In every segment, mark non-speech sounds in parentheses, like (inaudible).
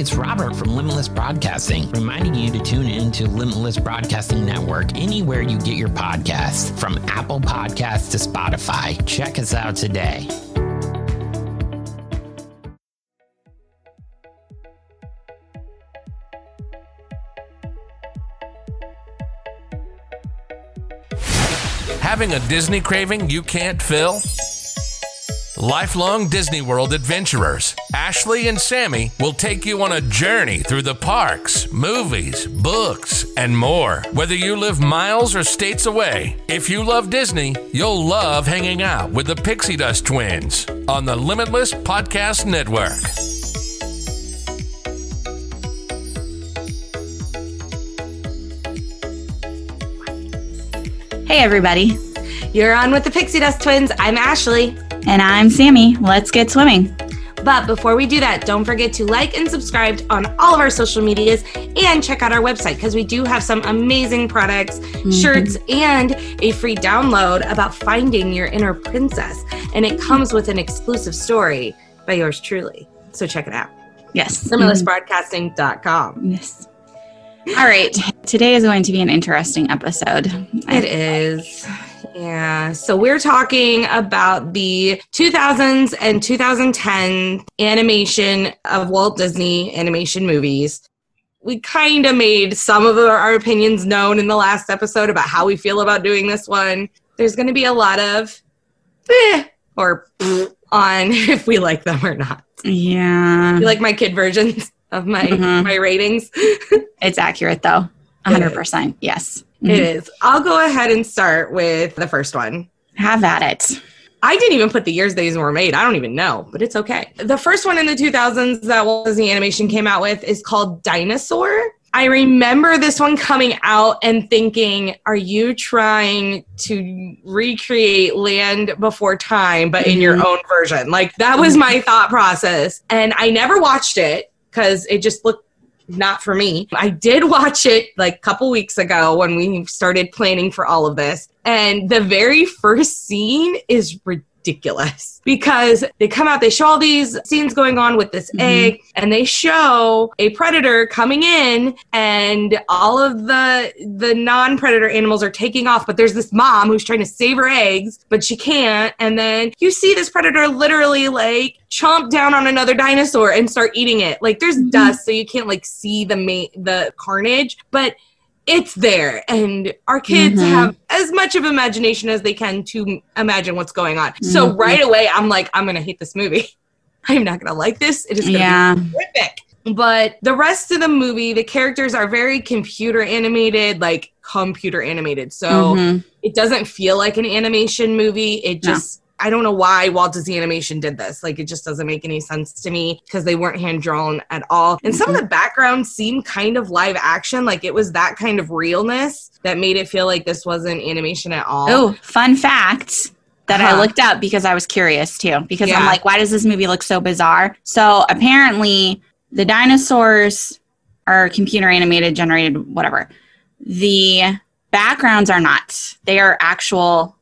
It's Robert from Limitless Broadcasting, reminding you to tune in to Limitless Broadcasting Network anywhere you get your podcasts, from Apple Podcasts to Spotify. Check us out today. Having a Disney craving you can't fill? Lifelong Disney World adventurers, Ashley and Sammy will take you on a journey through the parks, movies, books, and more. Whether you live miles or states away, if you love Disney, you'll love hanging out with the Pixie Dust twins on the Limitless Podcast Network. Hey, everybody. You're on with the Pixie Dust Twins. I'm Ashley. And I'm Sammy. Let's get swimming. But before we do that, don't forget to like and subscribe on all of our social medias and check out our website because we do have some amazing products, mm-hmm. shirts, and a free download about finding your inner princess. And it comes with an exclusive story by yours truly. So check it out. Yes. LimitlessBroadcasting.com. Yes. All right. Today is going to be an interesting episode. It is. Yeah. So we're talking about the 2000s and 2010 animation of Walt Disney animation movies. We kind of made some of our opinions known in the last episode about how we feel about doing this one. There's going to be a lot of eh, or (laughs) on if we like them or not. Yeah. You like my kid versions of my Mhm. my ratings? (laughs) It's accurate, though. 100%. Yes. It is. I'll go ahead and start with the first one. Have at it. I didn't even put the years these were made. I don't even know, but it's okay. The first one in the 2000s that Walt Disney Animation came out with is called Dinosaur. I remember this one coming out and thinking, are you trying to recreate Land Before Time, but in your mm-hmm. own version? Like, that was mm-hmm. my thought process. And I never watched it because it just looked not for me. I did watch it like a couple weeks ago when we started planning for all of this. And the very first scene is ridiculous because they come out, they show all these scenes going on with this mm-hmm. egg, and they show a predator coming in, and all of the the non-predator animals are taking off, but there's this mom who's trying to save her eggs, but she can't. And then you see this predator literally like chomp down on another dinosaur and start eating it. Like there's mm-hmm. dust, so you can't like see the ma- the carnage, but it's there and our kids Mhm. have as much of imagination as they can to imagine what's going on so Mhm. right away i'm like i'm gonna hate this movie (laughs) i'm not gonna like this it is gonna Yeah. be horrific but the rest of the movie the characters are very computer animated like computer animated so Mhm. it doesn't feel like an animation movie it just I don't know why Walt Disney Animation did this. Like, it just doesn't make any sense to me because they weren't hand drawn at all. And some of the mm-hmm. backgrounds seem kind of live action. Like, it was that kind of realness that made it feel like this wasn't animation at all. Oh, fun fact that I looked up because I was curious too. Because I'm like, why does this movie look so bizarre? So apparently, the dinosaurs are computer animated, generated, whatever. The backgrounds are not. They are actual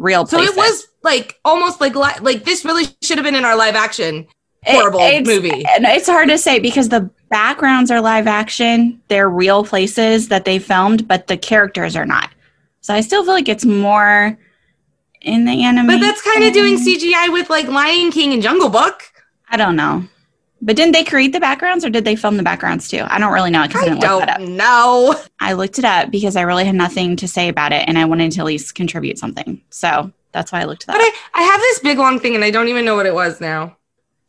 real so places. it was like almost like li- like this really should have been in our live action It- horrible it's- movie. Eh, and it's hard to say because the backgrounds are live action. They're real places that they filmed, but the characters are not. So I still feel like it's more in the anime. But that's kind of doing CGI with like Lion King and Jungle Book. I don't know. But didn't they create the backgrounds or did they film the backgrounds too? I don't really know because I, I didn't look that up. don't know. I looked it up because I really had nothing to say about it and I wanted to at least contribute something. So that's why I looked that But up. I, I have this big long thing and I don't even know what it was now.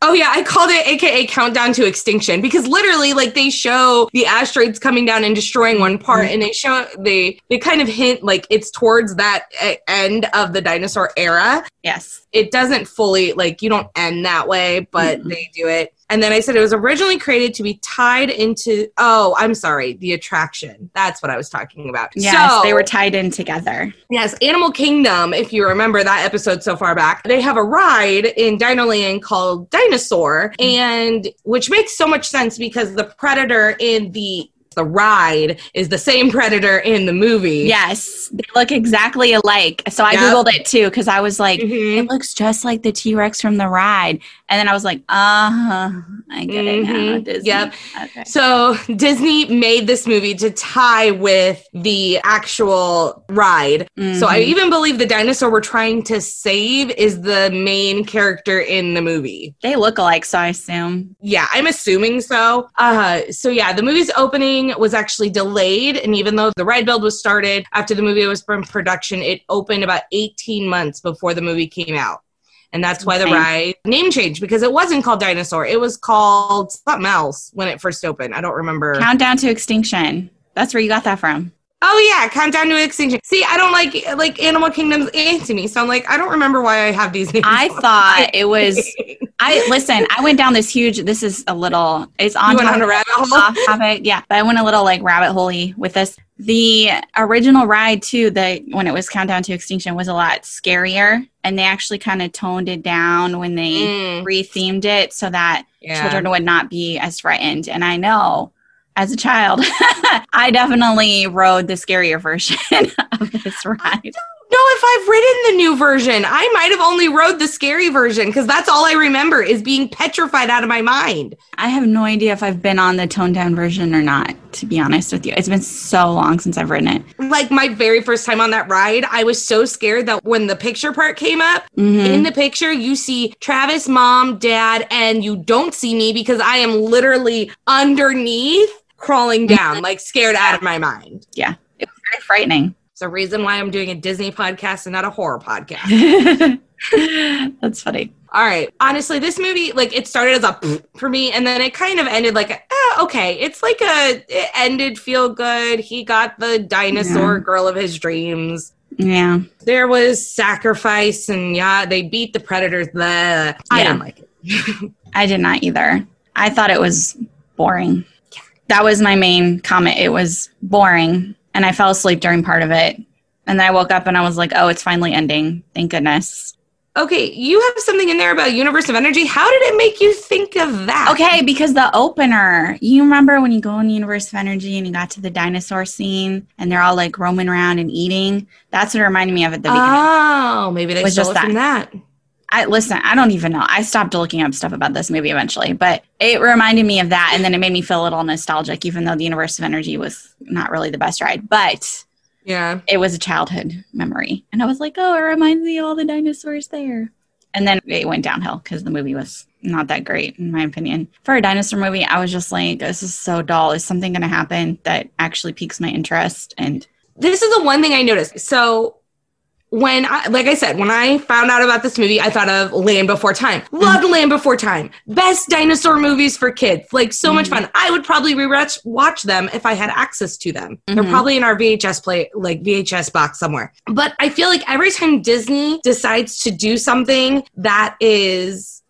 Oh yeah, I called it AKA countdown to extinction because literally like they show the asteroids coming down and destroying one part and they show they they kind of hint like it's towards that end of the dinosaur era. yes. It doesn't fully like you don't end that way, but Mhm. they do it. And then I said it was originally created to be tied into oh, I'm sorry, the attraction. That's what I was talking about. Yes, So- they were tied in together. Yes, Animal Kingdom, if you remember that episode so far back, they have a ride in Dino Land called Dinosaur, and which makes so much sense because the predator in the the ride is the same predator in the movie. Yes, they look exactly alike. So I Yep. googled it too because I was like, Mhm. it looks just like the T Rex from the ride, and then I was like, uh huh, I get it now. Mhm. Disney. Yep. Okay. So Disney made this movie to tie with the actual ride. So I Mhm. even believe the dinosaur we're trying to save is the main character in the movie. they look alike, so I assume. Yeah, I'm assuming so. Uh, so yeah, the movie's opening was actually delayed, and even though the ride build was started after the movie was from production, it opened about 18 months before the movie came out. And that's why the ride name changed because it wasn't called Dinosaur. It was called something else when it first opened. I don't remember. Countdown to Extinction. That's where you got that from. oh yeah, Countdown to Extinction. See, I don't like like Animal Kingdom's to me, so I'm like, I don't remember why I have these names. I thought it was. I listen. I went down this huge. This is a little. It's on you went topic, on a rabbit hole. off topic. Yeah, but I went a little like rabbit holey with this. The original ride too. The when it was Countdown to Extinction was a lot scarier, and they actually kind of toned it down when they Mm, rethemed it so that yeah. children would not be as frightened. And I know. As a child, (laughs) I definitely rode the scarier version (laughs) of this ride. Know if I've ridden the new version. I might have only rode the scary version because that's all I remember is being petrified out of my mind. I have no idea if I've been on the toned down version or not, to be honest with you. It's been so long since I've ridden it. Like my very first time on that ride, I was so scared that when the picture part came up, Mhm. in the picture, you see Travis, mom, dad, and you don't see me because I am literally underneath crawling down, (laughs) like scared out of my mind. yeah, it was very frightening. It's a reason why I'm doing a Disney podcast and not a horror podcast. (laughs) That's funny. All right. Honestly, this movie, like, it started as a for me, and then it kind of ended like, eh, okay, it's like a, it ended feel good. He got the dinosaur girl of his dreams. Yeah. There was sacrifice, and yeah, they beat the predators. Blah. I Yeah. didn't like it. (laughs) I did not either. I thought it was boring. That was my main comment. It was boring. And I fell asleep during part of it. And then I woke up and I was like, oh, it's finally ending. Thank goodness. Okay, you have something in there about Universe of Energy. How did it make you think of that? Okay, because the opener, you remember when you go in the Universe of Energy and you got to the dinosaur scene and they're all like roaming around and eating? That's what it reminded me of at the beginning. Oh, maybe they Was stole just it from that. I listen, I don't even know. I stopped looking up stuff about this movie eventually, but it reminded me of that and then it made me feel a little nostalgic, even though the Universe of Energy was not really the best ride. But Yeah. it was a childhood memory. And I was like, oh, it reminds me of all the dinosaurs there. And then it went downhill because the movie was not that great, in my opinion. For a dinosaur movie, I was just like, this is so dull. Is something going to happen that actually piques my interest? And this is the one thing I noticed. So when I, like I said, when I found out about this movie, I thought of Land Before Time. Loved Land Before Time. Best dinosaur movies for kids. Like so much fun. I would probably rewatch watch them if I had access to them. They're Mhm. probably in our VHS play, like VHS box somewhere. But I feel like every time Disney decides to do something that is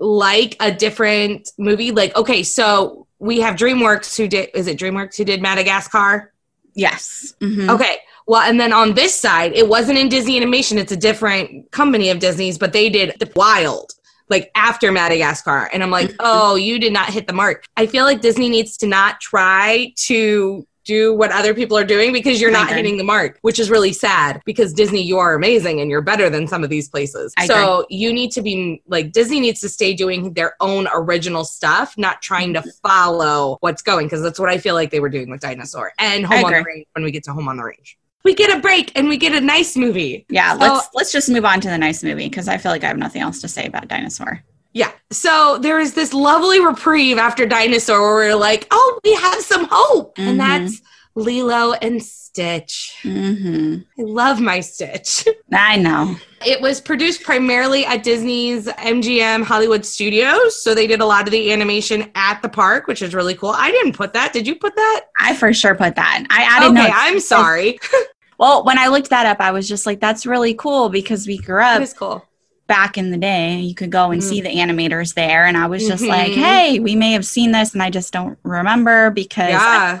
like a different movie, like okay, so we have DreamWorks who did is it DreamWorks who did Madagascar? yes. Mhm. Okay. Well, and then on this side, it wasn't in Disney Animation. It's a different company of Disney's, but they did the Wild, like after Madagascar. And I'm like, oh, you did not hit the mark. I feel like Disney needs to not try to do what other people are doing because you're not hitting the mark, which is really sad because Disney, you are amazing and you're better than some of these places. I so you need to be like, Disney needs to stay doing their own original stuff, not trying to follow what's going because that's what I feel like they were doing with Dinosaur and Home on the. Range when we get to Home on the Range. We get a break and we get a nice movie. Yeah, So- let's let's just move on to the nice movie because I feel like I have nothing else to say about Dinosaur. Yeah. So there is this lovely reprieve after Dinosaur where we're like, oh, we have some hope. Mhm. And that's Lilo and Stitch. hmm I love my Stitch. (laughs) I know. It was produced primarily at Disney's MGM Hollywood Studios. So they did a lot of the animation at the park, which is really cool. I didn't put that. Did you put that? I for sure put that. I added okay, notes. I'm sorry. (laughs) Well, when I looked that up, I was just like, that's really cool because we grew up is cool. back in the day. You could go and Mm. see the animators there. And I was just like, Mhm. hey, we may have seen this and I just don't remember because Yeah. I've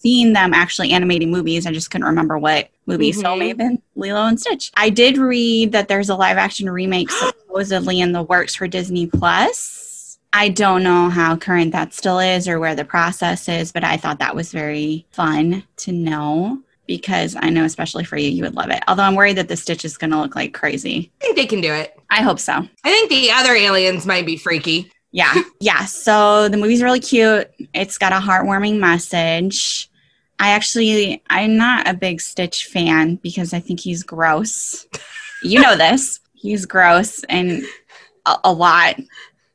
seen them actually animating movies. I just couldn't remember what movie. So Mhm. it may have been Lilo and Stitch. I did read that there's a live action remake (gasps) supposedly in the works for Disney Plus. I don't know how current that still is or where the process is, but I thought that was very fun to know because I know, especially for you, you would love it. Although I'm worried that the Stitch is going to look like crazy. I think they can do it. I hope so. I think the other aliens might be freaky. Yeah. (laughs) Yeah. So the movie's really cute. It's got a heartwarming message. I actually, I'm not a big Stitch fan because I think he's gross. You know this. He's gross and a, a lot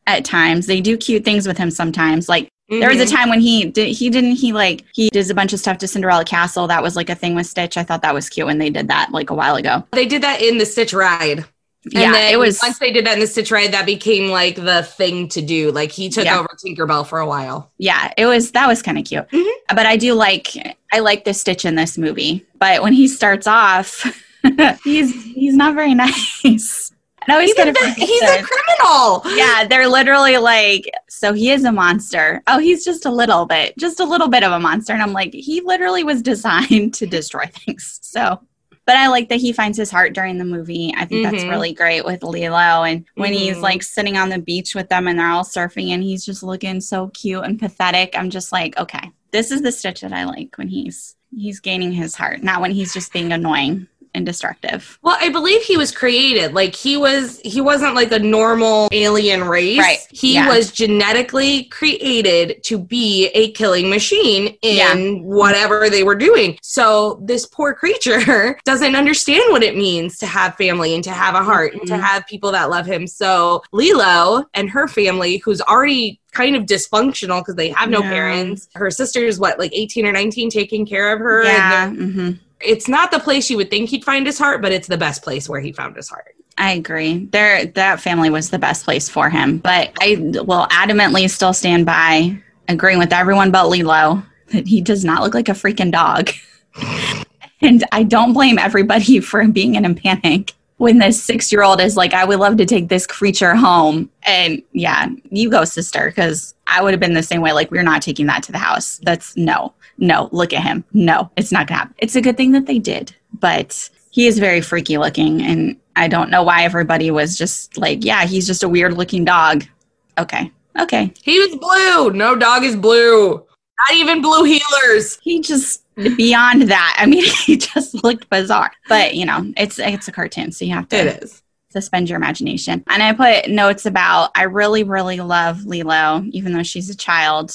at times. They do cute things with him sometimes. Like there was a Mhm. time when he did, he didn't, he like, he does a bunch of stuff to Cinderella Castle. That was like a thing with Stitch. I thought that was cute when they did that like a while ago. They did that in the Stitch ride. yeah. and then it was, once they did that in the Stitch ride, that became like the thing to do. Like he took Yeah. over Tinkerbell for a while. yeah it was that was kind of cute Mhm. but i do like i like the stitch in this movie but when he starts off (laughs) he's he's not very (laughs) nice I always He's, a, he's a criminal. yeah they're literally like so he is a monster oh he's just a little bit just a little bit of a monster and i'm like he literally was (laughs) designed to destroy things so but I like that he finds his heart during the movie. I think that's Mhm. really great with Lilo. And when he's Mhm. like sitting on the beach with them and they're all surfing and he's just looking so cute and pathetic, I'm just like, okay, this is the Stitch that I like when he's he's gaining his heart, not when he's just being annoying and destructive. Well, I believe he was created like he was. He wasn't like a normal alien race. Right. He Yeah. was genetically created to be a killing machine in Yeah. whatever they were doing. So this poor creature (laughs) doesn't understand what it means to have family and to have a heart and to Mhm. have people that love him. So Lilo and her family, who's already kind of dysfunctional because they have no Yeah. parents. Her sister's what, like 18 or 19 taking care of her. and Yeah. hmm it's not the place you would think he'd find his heart, but it's the best place where he found his heart. I agree. There, that family was the best place for him. But I will adamantly still stand by agreeing with everyone but Lilo that he does not look like a freaking dog. (laughs) and I don't blame everybody (laughs) for being in a panic when this six-year-old is like, "I would love to take this creature home." And yeah, you go, sister, because I would have been the same way. Like, we're not taking that to the house. That's no, no. Look at him. No, it's not gonna happen. It's a good thing that they did, but he is very freaky looking and i don't know why everybody was just like yeah he's just a weird looking dog okay okay He was blue. No dog is blue. Not even blue healers. he just beyond that i mean (laughs) he just looked bizarre but you know it's it's a cartoon so you have to It is. suspend your imagination and i put notes about i really really love lilo even though she's a child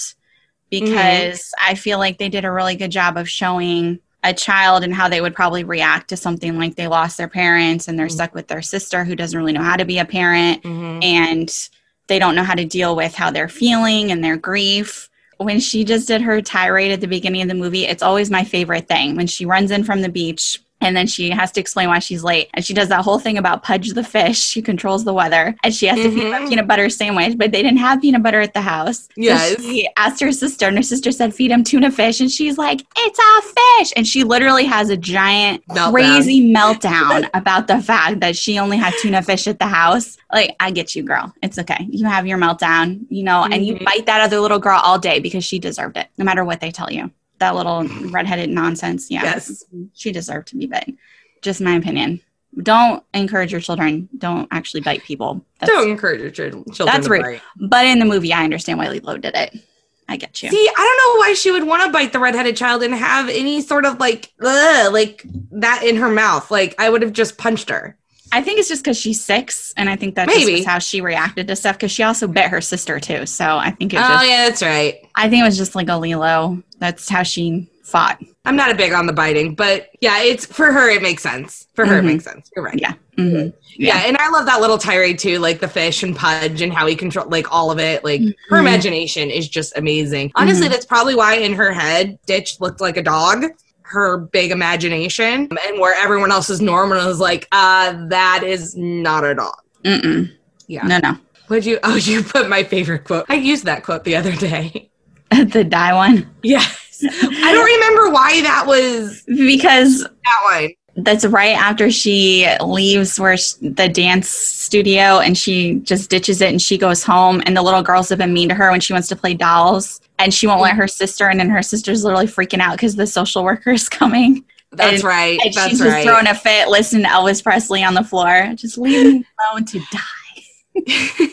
because i feel like they did a really good job of showing a child and how they would probably react to something like they lost their parents and they're Mhm. stuck with their sister who doesn't really know how to be a parent Mm-hmm. and they don't know how to deal with how they're feeling and their grief. When she just did her tirade at the beginning of the movie, it's always my favorite thing. When she runs in from the beach and then she has to explain why she's late. And she does that whole thing about Pudge the fish, who controls the weather. And she has to feed him a Mhm. peanut butter sandwich, but they didn't have peanut butter at the house. Yes. So she asked her sister, and her sister said, feed him tuna fish. And she's like, it's a fish. And she literally has a giant, Meltdown. crazy meltdown (laughs) about the fact that she only had tuna fish at the house. Like, I get you, girl. It's okay. You have your meltdown, you know, and you Mhm. bite that other little girl all day because she deserved it, no matter what they tell you. That little redheaded nonsense. Yeah. Yes. She deserved to be bitten. Just my opinion. Don't encourage your children. Don't actually bite people. That's, Don't encourage your children. That's rude. bite. But in the movie, I understand why Lilo did it. I get you. See, I don't know why she would want to bite the redheaded child and have any sort of like, ugh, like that in her mouth. Like I would have just punched her. I think it's just because she's six, and I think that's Maybe. just how she reacted to stuff. Because she also bit her sister too, so I think it Oh just. yeah, that's right. I think it was just like a Lilo. That's how she fought. I'm not a big on the biting, but yeah, it's for her. It makes sense. For her, Mhm. it makes sense. You're right. Yeah. hmm Yeah. and I love that little tirade too, like the fish and Pudge and how he control like all of it. Like her Mhm. imagination is just amazing. Honestly, Mhm. that's probably why in her head, Stitch looked like a dog. Her big imagination, and where everyone else is normal is like, uh, that is not a dog. Mm-mm. Yeah. No, no. Would you? (laughs) Oh, you put my favorite quote. I used that quote the other day. (laughs) the die one Yes. I don't remember why that was because that one. that's right after she leaves where sh- the dance studio and she just ditches it and she goes home and the little girls have been mean to her when she wants to play dolls and she won't let her sister in and her sister's literally freaking out because the social (laughs) worker is coming That's And- right. and That's she's just throwing a fit listening to elvis presley on the floor just leave me (laughs) alone to die (laughs)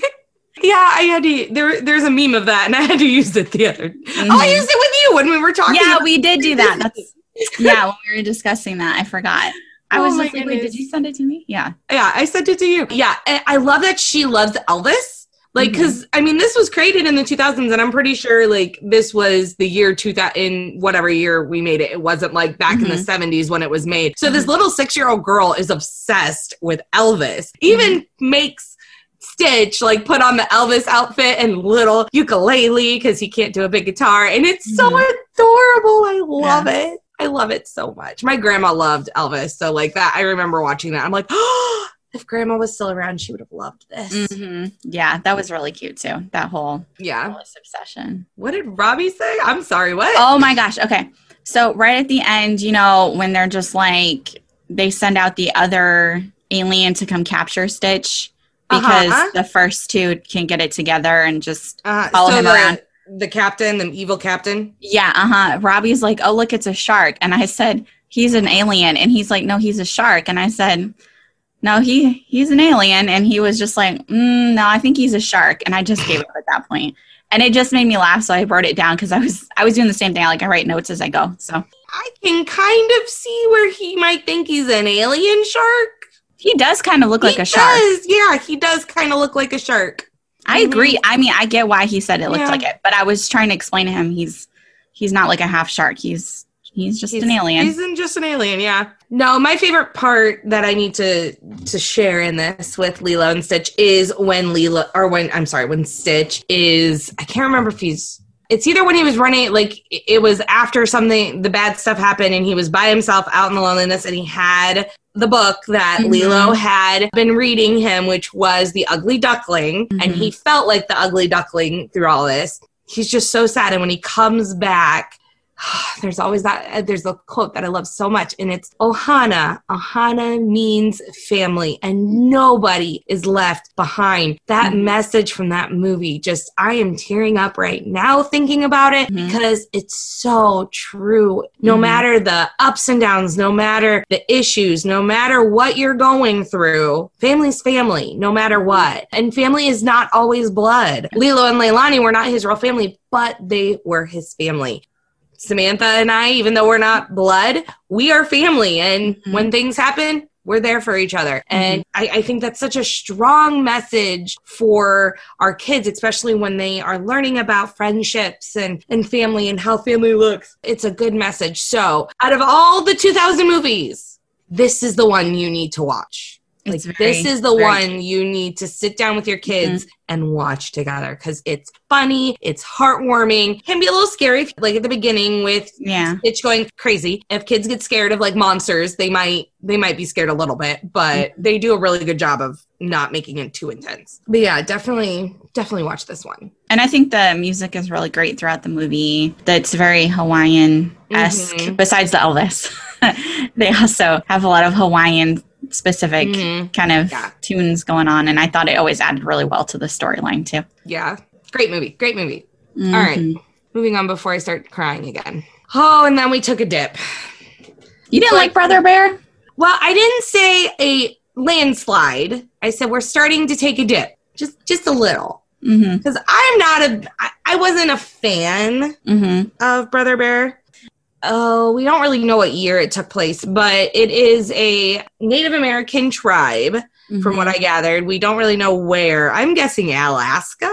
yeah, I had to. There, there's a meme of that, and I had to use it the other. Oh, I used it with you when we were talking. yeah we did do that that's yeah when we were discussing that i forgot i Oh was just like wait goodness. did you send it to me yeah yeah, I sent it to you. Yeah, I love that she loves Elvis. Like, because I mean, this was created in the 2000s, and I'm pretty sure like this was the year 2000 in whatever year we made it. It wasn't like back in the Mhm. 70s when it was made. So this Mhm. little six year old girl is obsessed with Elvis. Even makes Stitch like put on the Elvis outfit and little ukulele because he can't do a big guitar, and it's so Mhm. adorable. I love it. I love it so much. My grandma loved Elvis, so like that. I remember watching that. I'm like, (gasps) oh, if grandma was still around, she would have loved this. hmm Yeah, that was really cute too. That whole Yeah. Obsession. What did Robbie say? I'm sorry. What? Oh my gosh. Okay. So right at the end, you know, when they're just like they send out the other alien to come capture Stitch because Uh-huh. the first two can get it together and just Uh, follow him the, around. The captain, the evil captain. yeah, uh-huh. Robbie's like, "Oh, look, it's a shark." And I said, "He's an alien." And he's like, "No, he's a shark." And I said, "No, he he's an alien." And he was just like, mm, "No, I think he's a shark." And I just gave up at that. And it just made me laugh, so I wrote it down because I was I was doing the same thing. I Like I write notes as I go. So I can kind of see where he might think he's an alien shark. he does kind of look like he a shark. Yeah, he does kind of look like a shark. I agree. I mean, I get why he said it looked Yeah. like it, but I was trying to explain to him he's he's not like a half shark. He's he's just He's, an alien. He's in just an alien, yeah. No, my favorite part that I need to to share in this with Lilo and Stitch is when Lilo or when I'm sorry, when Stitch is I can't remember if he's it's either when he was running like it was after something the bad stuff happened and he was by himself out in the loneliness and he had the book that Mhm. Lilo had been reading him which was The Ugly Duckling and Mhm. he felt like the ugly duckling through all this. He's just so sad and when he comes back (sighs) there's always that uh, there's a quote that i love so much and it's ohana ohana means family and nobody is left behind that Mhm. message from that movie just i am tearing up right now thinking about it Mhm. because it's so true no Mhm. matter the ups and downs no matter the issues no matter what you're going through family's family no matter what and family is not always blood lilo and leilani were not his real family but they were his family Samantha and I, even though we're not blood, we are family. And Mhm. when things happen, we're there for each other. And I, I think that's such a strong message for our kids, especially when they are learning about friendships and, and family and how family looks. It's a good message. So, out of all the 2000 movies, this is the one you need to watch. Like, very- this is the one you need to sit down with your kids and watch together because it's funny, it's heartwarming, can be a little scary, like at the beginning with Yeah. Stitch going crazy. If kids get scared of like monsters, they might they might be scared a little bit, but they do a really good job of not making it too intense. But yeah, definitely definitely watch this one. And I think the music is really great throughout the movie. That's very Hawaiian esque. Mhm. Besides the Elvis, (laughs) they also have a lot of Hawaiian specific Mhm. kind of Yeah. tunes going on, and I thought it always added really well to the storyline too. Yeah. Great movie. Great movie. All right. Mhm. Moving on before I start crying again. Oh, and then we took a dip. You didn't like Brother Bear? Well, I didn't say a landslide. I said we're starting to take a dip. Just just a little. Mm-hmm. because I'm not a I, I wasn't a fan Mm-hmm. of Brother Bear. Oh, we don't really know what year it took place, but it is a Native American tribe, Mm-hmm. from what I gathered. We don't really know where. I'm guessing Alaska.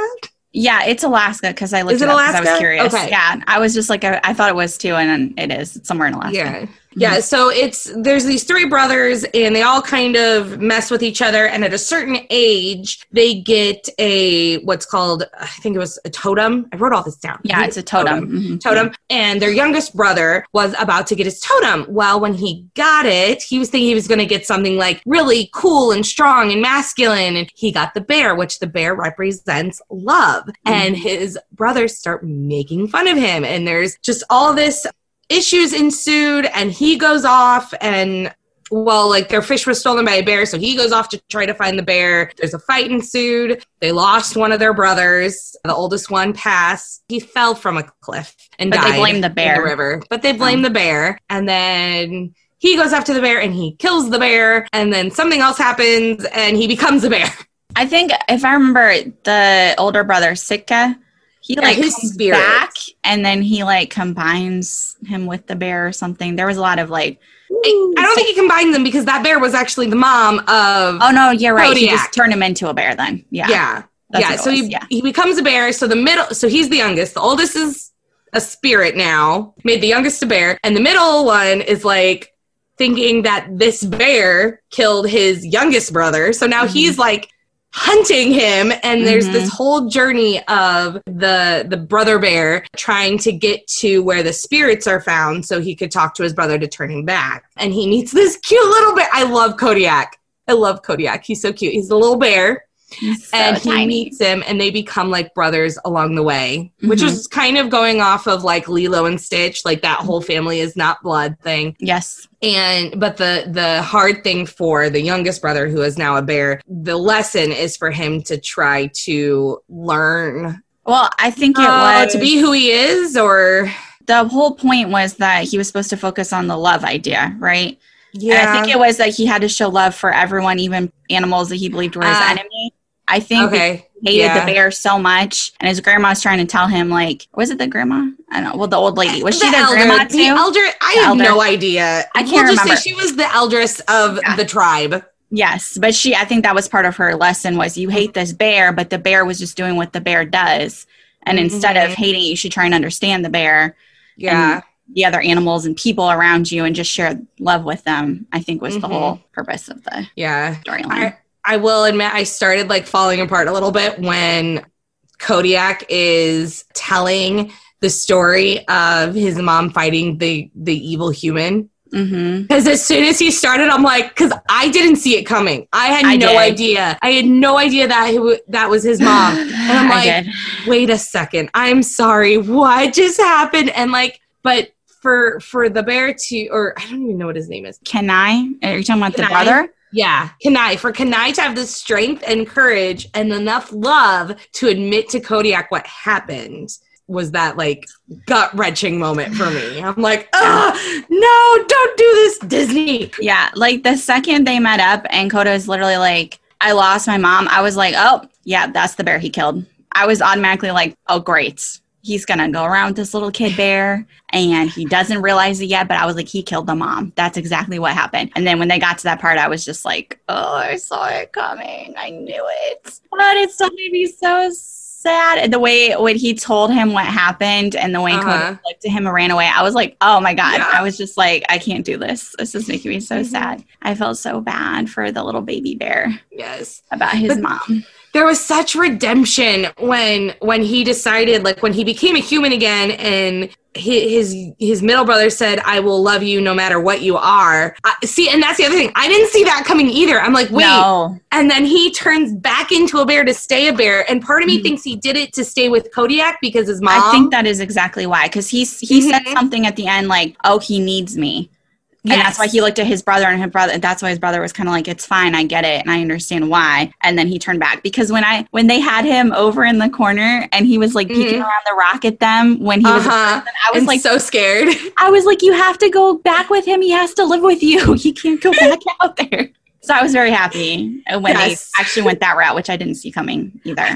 Yeah, it's Alaska because I looked Is it it up 'cause I was Alaska? curious. Okay. Yeah, I was just like, I, I thought it was too, and it is. It's somewhere in Alaska. Yeah. Yeah, so it's there's these three brothers and they all kind of mess with each other and at a certain age they get a what's called I think it was a totem. I wrote all this down. Yeah, it's a totem. Mhm. totem and their youngest brother was about to get his totem well when he got it he was thinking he was going to get something like really cool and strong and masculine and he got the bear which the bear represents love and his brothers start making fun of him and there's just all this issues ensued and he goes off and well, like their fish was stolen by a bear, so he goes off to try to find the bear. There's a fight ensued. They lost one of their brothers. The oldest one passed. He fell from a cliff and But they blame the in the river. But they blame oh. the bear, and then he goes after the bear and he kills the bear, and then something else happens and he becomes a bear. I think if I remember, the older brother Sitka, he Yeah, like his comes spirit. back, and then he like combines him with the bear or something. There was a lot of like, I don't think he combined them because that bear was actually the mom of. oh no, you're right. He just turned him into a bear then. Yeah. yeah, That's yeah. So was, he yeah. he becomes a bear. So the middle, so he's the youngest. The oldest is a spirit now. Made the youngest a bear, and the middle one is like thinking that this bear killed his youngest brother. So now Mhm. he's like hunting him and there's Mhm. this whole journey of the the brother bear trying to get to where the spirits are found so he could talk to his brother to turn him back. And he meets this cute little bear. I love kodiak. I love kodiak. He's so cute. He's a little bear He's so and he tiny. meets him and they become like brothers along the way which Mhm. is kind of going off of like lilo and stitch like that whole family is not blood thing Yes. and but the the hard thing for the youngest brother who is now a bear the lesson is for him to try to learn Well, I think it uh, was to be who he is or the whole point was that he was supposed to focus on the love idea, right? yeah And I think it was that he had to show love for everyone, even animals that he believed were his Ah. enemy. I think okay he hated yeah. the bear so much, and his grandma was trying to tell him, like, was it the grandma? I don't know. Well, the old lady was she the, elder, grandma too? the elder i The have elder. no idea I can't we'll just remember. say she was the eldest of Yeah. the tribe yes, but she. I think that was part of her lesson was you hate this bear, but the bear was just doing what the bear does, and instead of Mhm. hating you should try and understand the bear, yeah the other animals and people around you, and just share love with them. I think was the Mhm. whole purpose of the yeah storyline. I, I will admit I started like falling apart a little bit when Kodiak is telling the story of his mom fighting the the evil human. Mm-hmm. Because as soon as he started, I'm like, because I didn't see it coming. I had I no did. idea. I had no idea that he, w- that was his mom. (sighs) And I'm like, wait a second. I'm sorry. What just happened? And like, but for for the bear to, or I don't even know what his name is. Can I? Are you talking about the Kenai? brother? Yeah, Kenai for Kenai to have the strength and courage and enough love to admit to Kodiak what happened was that like gut wrenching moment for me. I'm like, oh no, don't do this, Disney. Yeah, like the second they met up and Koda is literally like, I lost my mom, I was like, oh, yeah, that's the bear he killed. I was automatically like, oh, great. He's going to go around with this little kid bear and he doesn't realize it yet, but I was like, he killed the mom. That's exactly what happened. And then when they got to that part, I was just like, oh, I saw it coming. I knew it. But it still made me so sad. And the way when he told him what happened and the way Uh-huh. Looked at him and ran away, I was like, oh my God. Yeah. I was just like, I can't do this. This is making me so Mhm. sad. I felt so bad for the little baby bear Yes. about his But- mom. There was such redemption when when he decided like when he became a human again and his his middle brother said I will love you no matter what you are. I, see and that's the other thing. I didn't see that coming either. I'm like, wait, No. and then he turns back into a bear to stay a bear and part of me Mhm. thinks he did it to stay with kodiak because his mom I think that is exactly why. Because he, he said Mhm. something at the end like, oh, he needs me. And that's why he looked at his brother and his brother. That's why his brother was kind of like, "It's fine, I get it, and I understand why." And then he turned back because when I when they had him over in the corner and he was like peeking Mhm. around the rock at them when he was, uh-huh person, I was and like, so scared (laughs) I was like, "You have to go back with him. He has to live with you. (laughs) He can't go back (laughs) out there." So I was very happy when Yes. they actually went that route, which I didn't see coming either.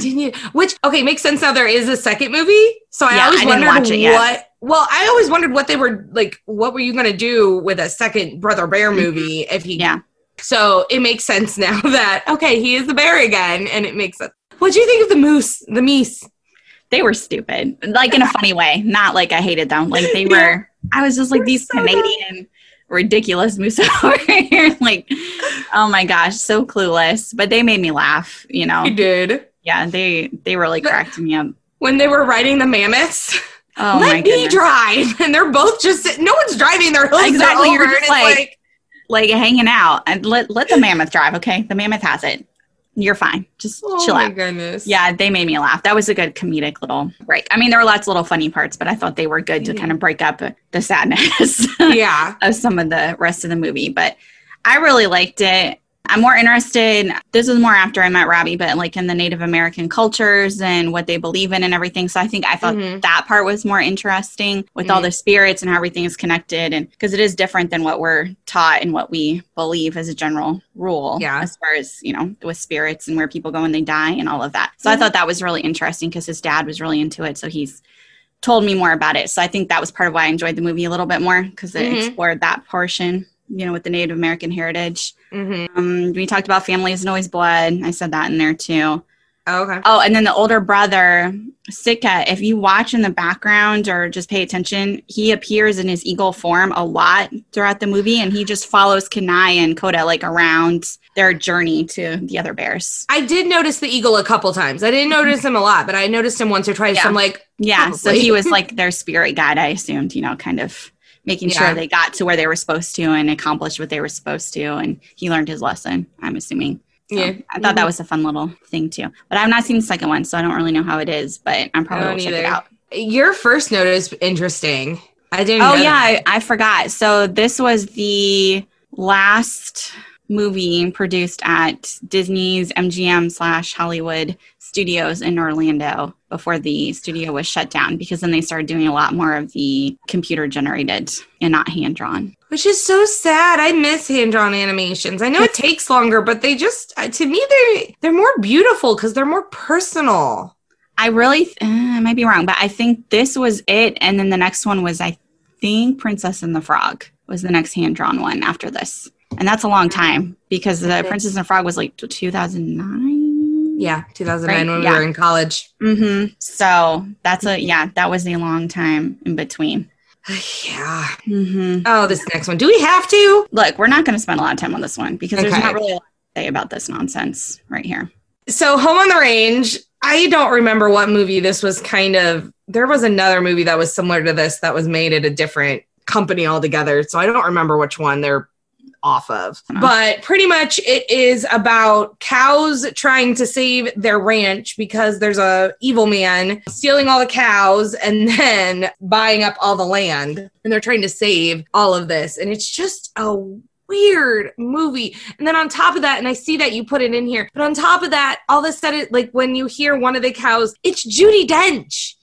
Which okay makes sense now. There is a second movie, so I Yeah, always I wondered watch it yet. what. Well, I always wondered what they were like. What were you going to do with a second Brother Bear movie if he? Mm-hmm. Yeah. So it makes sense (laughs) now that okay, he is the bear again, and it makes sense. What do you think of the moose, the meese? They were stupid, like in a funny way, not like I hated them. Like they Yeah. were, I was just like these so dumb. Canadian ridiculous moose (laughs) over here. like, oh my gosh, so clueless. But they made me laugh, you know. You did Yeah, they they really But- cracked me up. when they were riding the mammoths. (laughs) Oh my Let me goodness. drive, (laughs) and they're both just sit- no one's driving. Their hooves Exactly, are you're just it's like- like hanging out and let let the mammoth drive, okay? The mammoth has it. You're fine. Just oh chill out. goodness. Yeah, they made me laugh. That was a good comedic little break. I mean, there were lots of little funny parts, but I thought they were good to Mhm. kind of break up the sadness (laughs) yeah. of some of the rest of the movie. But I really liked it. I'm more interested. This was more after I met Robbie, but like in the Native American cultures and what they believe in and everything. So I think I thought Mhm. that part was more interesting with all Mhm. the spirits and how everything is connected. And because it is different than what we're taught and what we believe as a general rule, Yeah. as far as, you know, with spirits and where people go when they die and all of that. So I Mhm. thought that was really interesting because his dad was really into it. So he's told me more about it. So I think that was part of why I enjoyed the movie a little bit more because it Mhm. explored that portion, you know, with the Native American heritage. Hmm Um, we talked about family isn't always blood. I said that in there too. Okay. Oh, and then the older brother, Sitka, if you watch in the background or just pay attention, he appears in his eagle form a lot throughout the movie and he just follows Kenai and Koda like around their journey to the other bears. I did notice the eagle a couple times. I didn't notice him a lot, but I noticed him once or twice. Yeah. I'm like, Yeah, so he was like (laughs) their spirit guide, I assumed, you know, kind of making Yeah. sure they got to where they were supposed to and accomplished what they were supposed to. And he learned his lesson, I'm assuming. So Yeah. I thought that Mhm. was a fun little thing too. But I've not seen the second one, so I don't really know how it is, but I'm probably going to check it out. your first note is interesting. I didn't. Oh yeah. I, I forgot. So this was the last movie produced at Disney's MGM slash Hollywood Studios in Orlando before the studio was shut down because then they started doing a lot more of the computer generated and not hand drawn. which is so sad. I miss hand drawn animations. I know it takes longer, but they just uh, to me they're they're more beautiful because they're more personal. I really, uh, I might be wrong, but I think this was it, and then the next one was I think Princess and the Frog was the next hand drawn one after this, and that's a long time because the Princess and the Frog was like 2009. Yeah, 2009 Right, when yeah. we were in college. Mm-hmm. So that's a yeah, that was a long time in between. (sighs) yeah. Mm-hmm. Oh, this next one. Do we have to? Look, we're not going to spend a lot of time on this one because there's not really a lot to say about this nonsense right here. So, Home on the Range. I don't remember what movie this was kind of. There was another movie that was similar to this that was made at a different company altogether. So I don't remember which one they're off of. But pretty much it is about cows trying to save their ranch because there's a evil man stealing all the cows and (laughs) then buying up all the land. And they're trying to save all of this. And it's just a weird movie. And then on top of that, and I see that you put it in here, but on top of that, all of a sudden, like when you hear one of the cows, it's Judi Dench.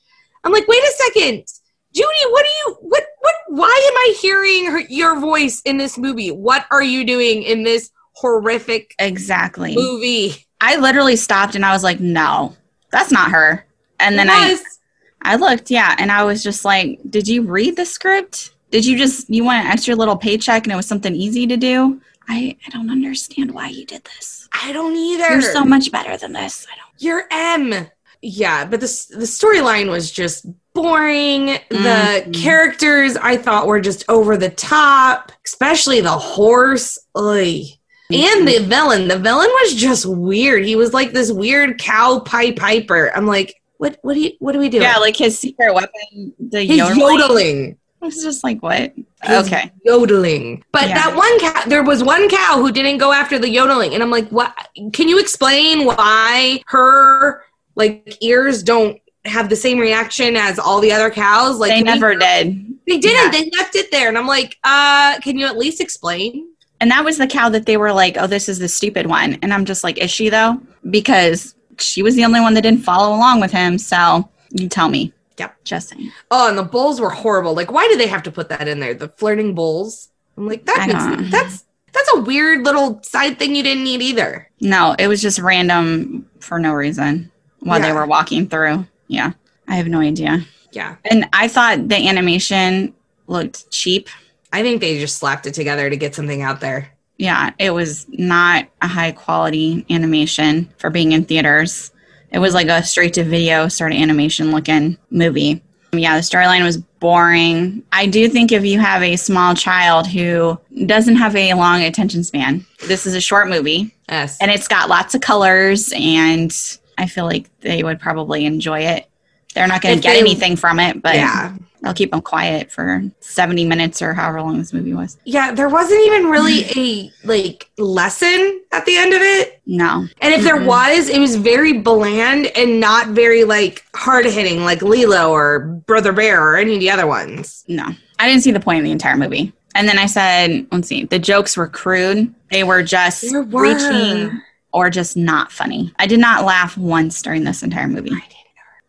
I'm like, wait a second. Judy, what are you, what, what, why am I hearing her, your voice in this movie? What are you doing in this horrific Exactly. movie? I literally stopped and I was like, no, that's not her. And then I, Yes. I looked, yeah, and I was just like, did you read the script? Did you just you want an extra little paycheck and it was something easy to do? I I don't understand why you did this. I don't either. You're so much better than this. I don't. You're M. Yeah, but the the storyline was just boring. The Mhm. characters I thought were just over the top, especially the horse. Oy. And the villain. The villain was just weird. He was like this weird cow pie piper. I'm like, what? What do you? What do we do? Yeah, like his secret weapon, the He's yodeling. yodeling. I was just like, what? Okay. yodeling. But Yeah. that one cow, there was one cow who didn't go after the yodeling, and I'm like, what? Can you explain why her like ears don't have the same reaction as all the other cows? Like they we- never did. They didn't. Yeah. They left it there, and I'm like, uh, can you at least explain? And that was the cow that they were like, oh, this is the stupid one. And I'm just like, is she though? Because she was the only one that didn't follow along with him. So you tell me. Yep. Just saying. Oh, and the bulls were horrible. Like, why did they have to put that in there? The flirting bulls. I'm like, that makes that's That's a weird little side thing you didn't need either. No, it was just random for no reason while they were walking through. Yeah, I have no idea. Yeah. And I thought the animation looked cheap. I think they just slapped it together to get something out there. Yeah, it was not a high quality animation for being in theaters. It was like a straight to video sort of animation looking movie. Yeah, the storyline was boring. I do think if you have a small child who doesn't have a long attention span, this is a short movie Yes. and it's got lots of colors and I feel like they would probably enjoy it. They're not going to get they- anything from it, but yeah. they'll keep them quiet for 70 minutes or however long this movie was. Yeah, there wasn't even really (laughs) a like lesson at the end of it. No. And if there Mhm. was, it was very bland and not very like hard hitting like Lilo or Brother Bear or any of the other ones. No, I didn't see the point of the entire movie. And then I said, let's see, the jokes were crude. They were just were. reaching or just not funny. I did not laugh once during this entire movie.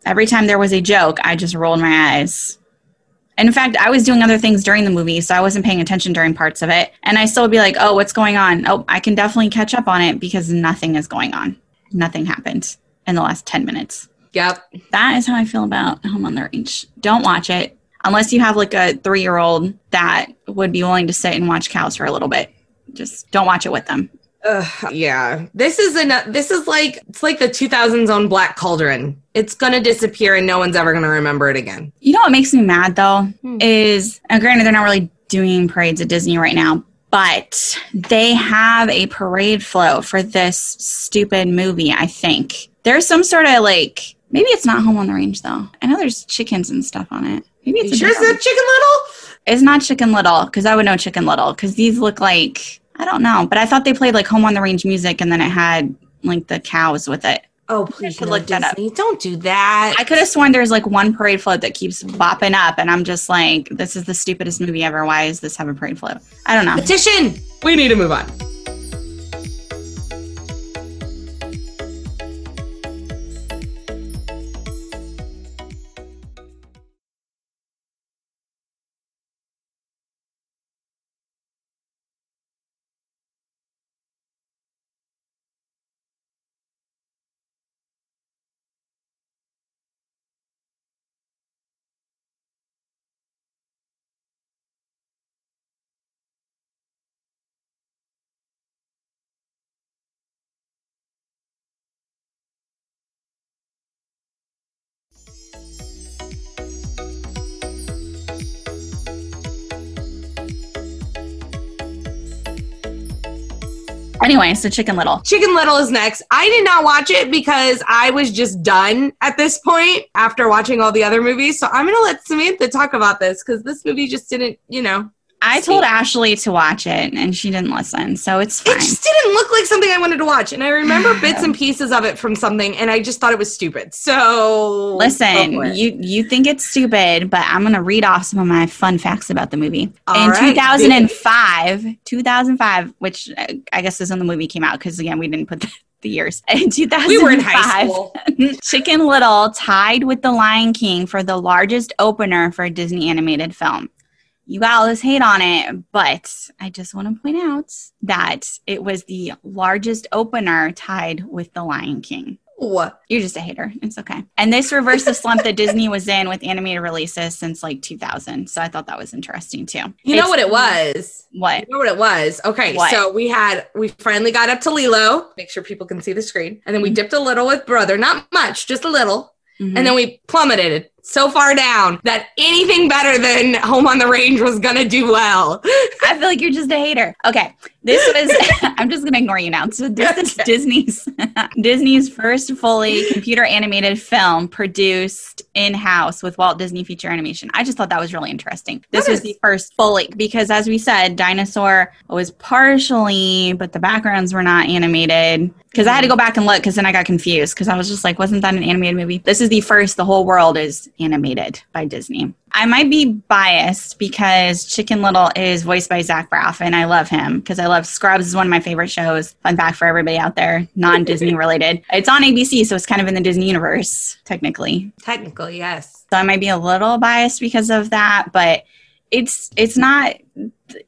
Every time there was a joke, I just rolled my eyes. And in fact, I was doing other things during the movie, so I wasn't paying attention during parts of it. And I still would be like, oh, what's going on? Oh, I can definitely catch up on it because nothing is going on. Nothing happened in the last 10 minutes Yep. that is how I feel about Home on the Range. Don't watch it unless you have like a three year old that would be willing to sit and watch cows for a little bit. Just don't watch it with them. Ugh, yeah. This is an this is like it's like the 2000s on Black Cauldron. It's gonna disappear and no one's ever gonna remember it again. You know what makes me mad though Hmm. is, and granted, they're not really doing parades at Disney right now, but they have a parade float for this stupid movie, I think. There's some sort of like, maybe it's not Home on the Range though. I know there's chickens and stuff on it. Maybe it's sure it's not Chicken Little? It's not Chicken Little because I would know Chicken Little because these look like I don't know, but I thought they played like Home on the Range music and then it had like the cows with it. Oh please, should no, look that up. Disney. Don't do that. I could have sworn there's like one parade float that keeps bopping up, and I'm just like, this is the stupidest movie ever. Why is this have a parade float? I don't know. petition. We need to move on. Anyway, so Chicken Little. Chicken Little is next. I did not watch it because I was just done at this point after watching all the other movies. So I'm gonna let Samantha talk about this because this movie just didn't, you know, I told Ashley to watch it, and she didn't listen, so it's it just didn't look like something I wanted to watch. And I remember (sighs) bits and pieces of it from something, and I just thought it was stupid. So Listen, you you think it's stupid, but I'm gonna read off some of my fun facts about the movie. All in right. 2005, 2005, which uh, I guess is when the movie came out, because again, we didn't put (laughs) the, the years. In 2005, we were in high school. (laughs) Chicken Little tied with The Lion King for the largest opener for a Disney animated film. You got all this hate on it, but I just want to point out that it was the largest opener tied with The Lion King. What? You're just a hater. It's okay. And this reversed the slump that Disney was in with animated releases since like 2000. So I thought that was interesting too. You know what it was? What? You know what it was? Okay, What? so we had we finally got up to Lilo. Make sure people can see the screen, and then we dipped a little with Brother, not much, just a little, Mhm. and then we plummeted so far down that anything better than Home on the Range was gonna do well. (laughs) I feel like you're just a hater. Okay, this was. (laughs) (laughs) I'm just gonna ignore you now. So this is Disney's Disney's first fully computer animated film produced in house with Walt Disney Feature Animation. I just thought that was really interesting. This That was is- the first fully because, as we said, Dinosaur was partially, but the backgrounds were not animated. Because I had to go back and look because then I got confused because I was just like, wasn't that an animated movie? This is the first. The whole world is animated by Disney. I might be biased because Chicken Little is voiced by Zach Braff, and I love him because I love Scrubs is one of my favorite shows. Fun fact for everybody out there, non Disney (laughs) related. It's on ABC, so it's kind of in the Disney universe technically. Technically, yes. So I might be a little biased because of that, but it's it's not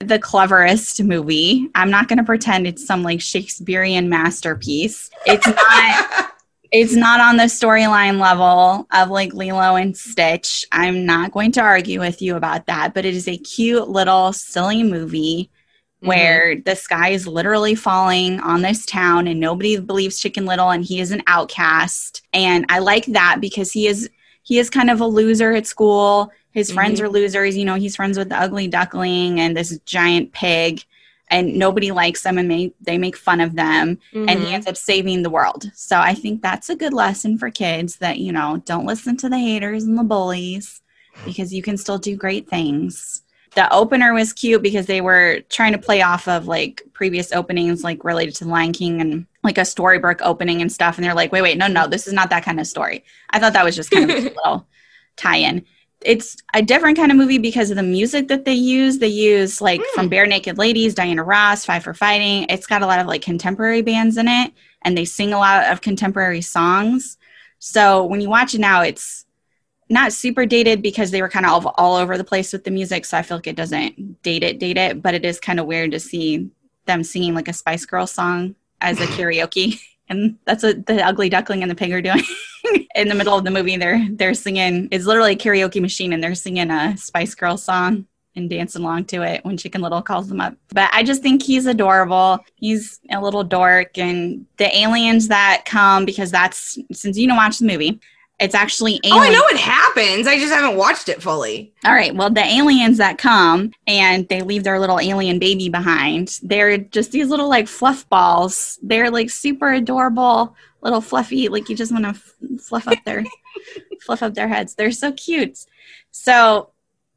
the cleverest movie. I'm not going to pretend it's some like Shakespearean masterpiece. It's not. (laughs) it's not on the storyline level of like Lilo and Stitch. I'm not going to argue with you about that, but it is a cute little silly movie mm-hmm. where the sky is literally falling on this town and nobody believes Chicken Little and he is an outcast. And I like that because he is he is kind of a loser at school. His mm-hmm. friends are losers. You know, he's friends with the ugly duckling and this giant pig and nobody likes them and they, they make fun of them mm-hmm. and he mm-hmm. ends up saving the world so i think that's a good lesson for kids that you know don't listen to the haters and the bullies because you can still do great things the opener was cute because they were trying to play off of like previous openings like related to the lion king and like a storybook opening and stuff and they're like wait wait no no this is not that kind of story i thought that was just kind of a (laughs) little tie-in it's a different kind of movie because of the music that they use. They use like mm. from Barenaked Ladies, Diana Ross, Five for Fighting. It's got a lot of like contemporary bands in it, and they sing a lot of contemporary songs. So when you watch it now, it's not super dated because they were kind of all, all over the place with the music. So I feel like it doesn't date it, date it, but it is kind of weird to see them singing like a Spice Girl song as a (clears throat) karaoke. And that's what the ugly duckling and the pig are doing (laughs) in the middle of the movie. They're they're singing it's literally a karaoke machine and they're singing a spice girl song and dancing along to it when chicken little calls them up. But i just think he's adorable. He's a little dork and the aliens that come because that's since you don't watch the movie it's actually aliens. Oh, I know it happens. I just haven't watched it fully. All right. Well, the aliens that come and they leave their little alien baby behind, they're just these little like fluff balls. They're like super adorable, little fluffy, like you just want to f- fluff up their (laughs) fluff up their heads. They're so cute. So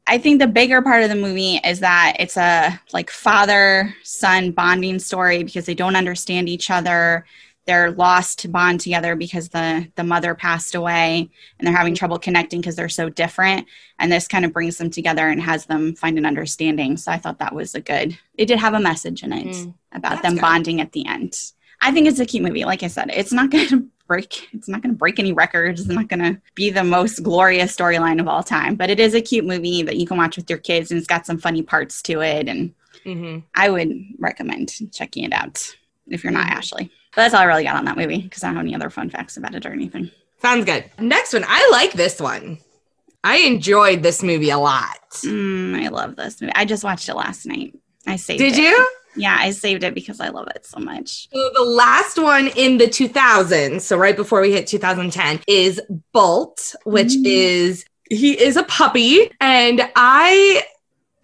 I think the bigger part of the movie is that it's a like father son bonding story because they don't understand each other they're lost to bond together because the the mother passed away and they're having trouble connecting because they're so different. And this kind of brings them together and has them find an understanding. So i thought that was a good it did have a message in it mm, about them good. bonding at the end. I think it's a cute movie. Like i said it's not (laughs) going to break it's not going to break any records. It's not going to be the most glorious storyline of all time but it is a cute movie that you can watch with your kids and it's got some funny parts to it. And mm-hmm. i would recommend checking it out if you're not mm-hmm. ashley but that's all I really got on that movie because I don't have any other fun facts about it or anything. Sounds good. Next one. I like this one. I enjoyed this movie a lot. Mm, I love this movie. I just watched it last night. I saved Did it. Did you? Yeah, I saved it because I love it so much. So the last one in the 2000s, so right before we hit 2010, is Bolt, which mm. is he is a puppy and I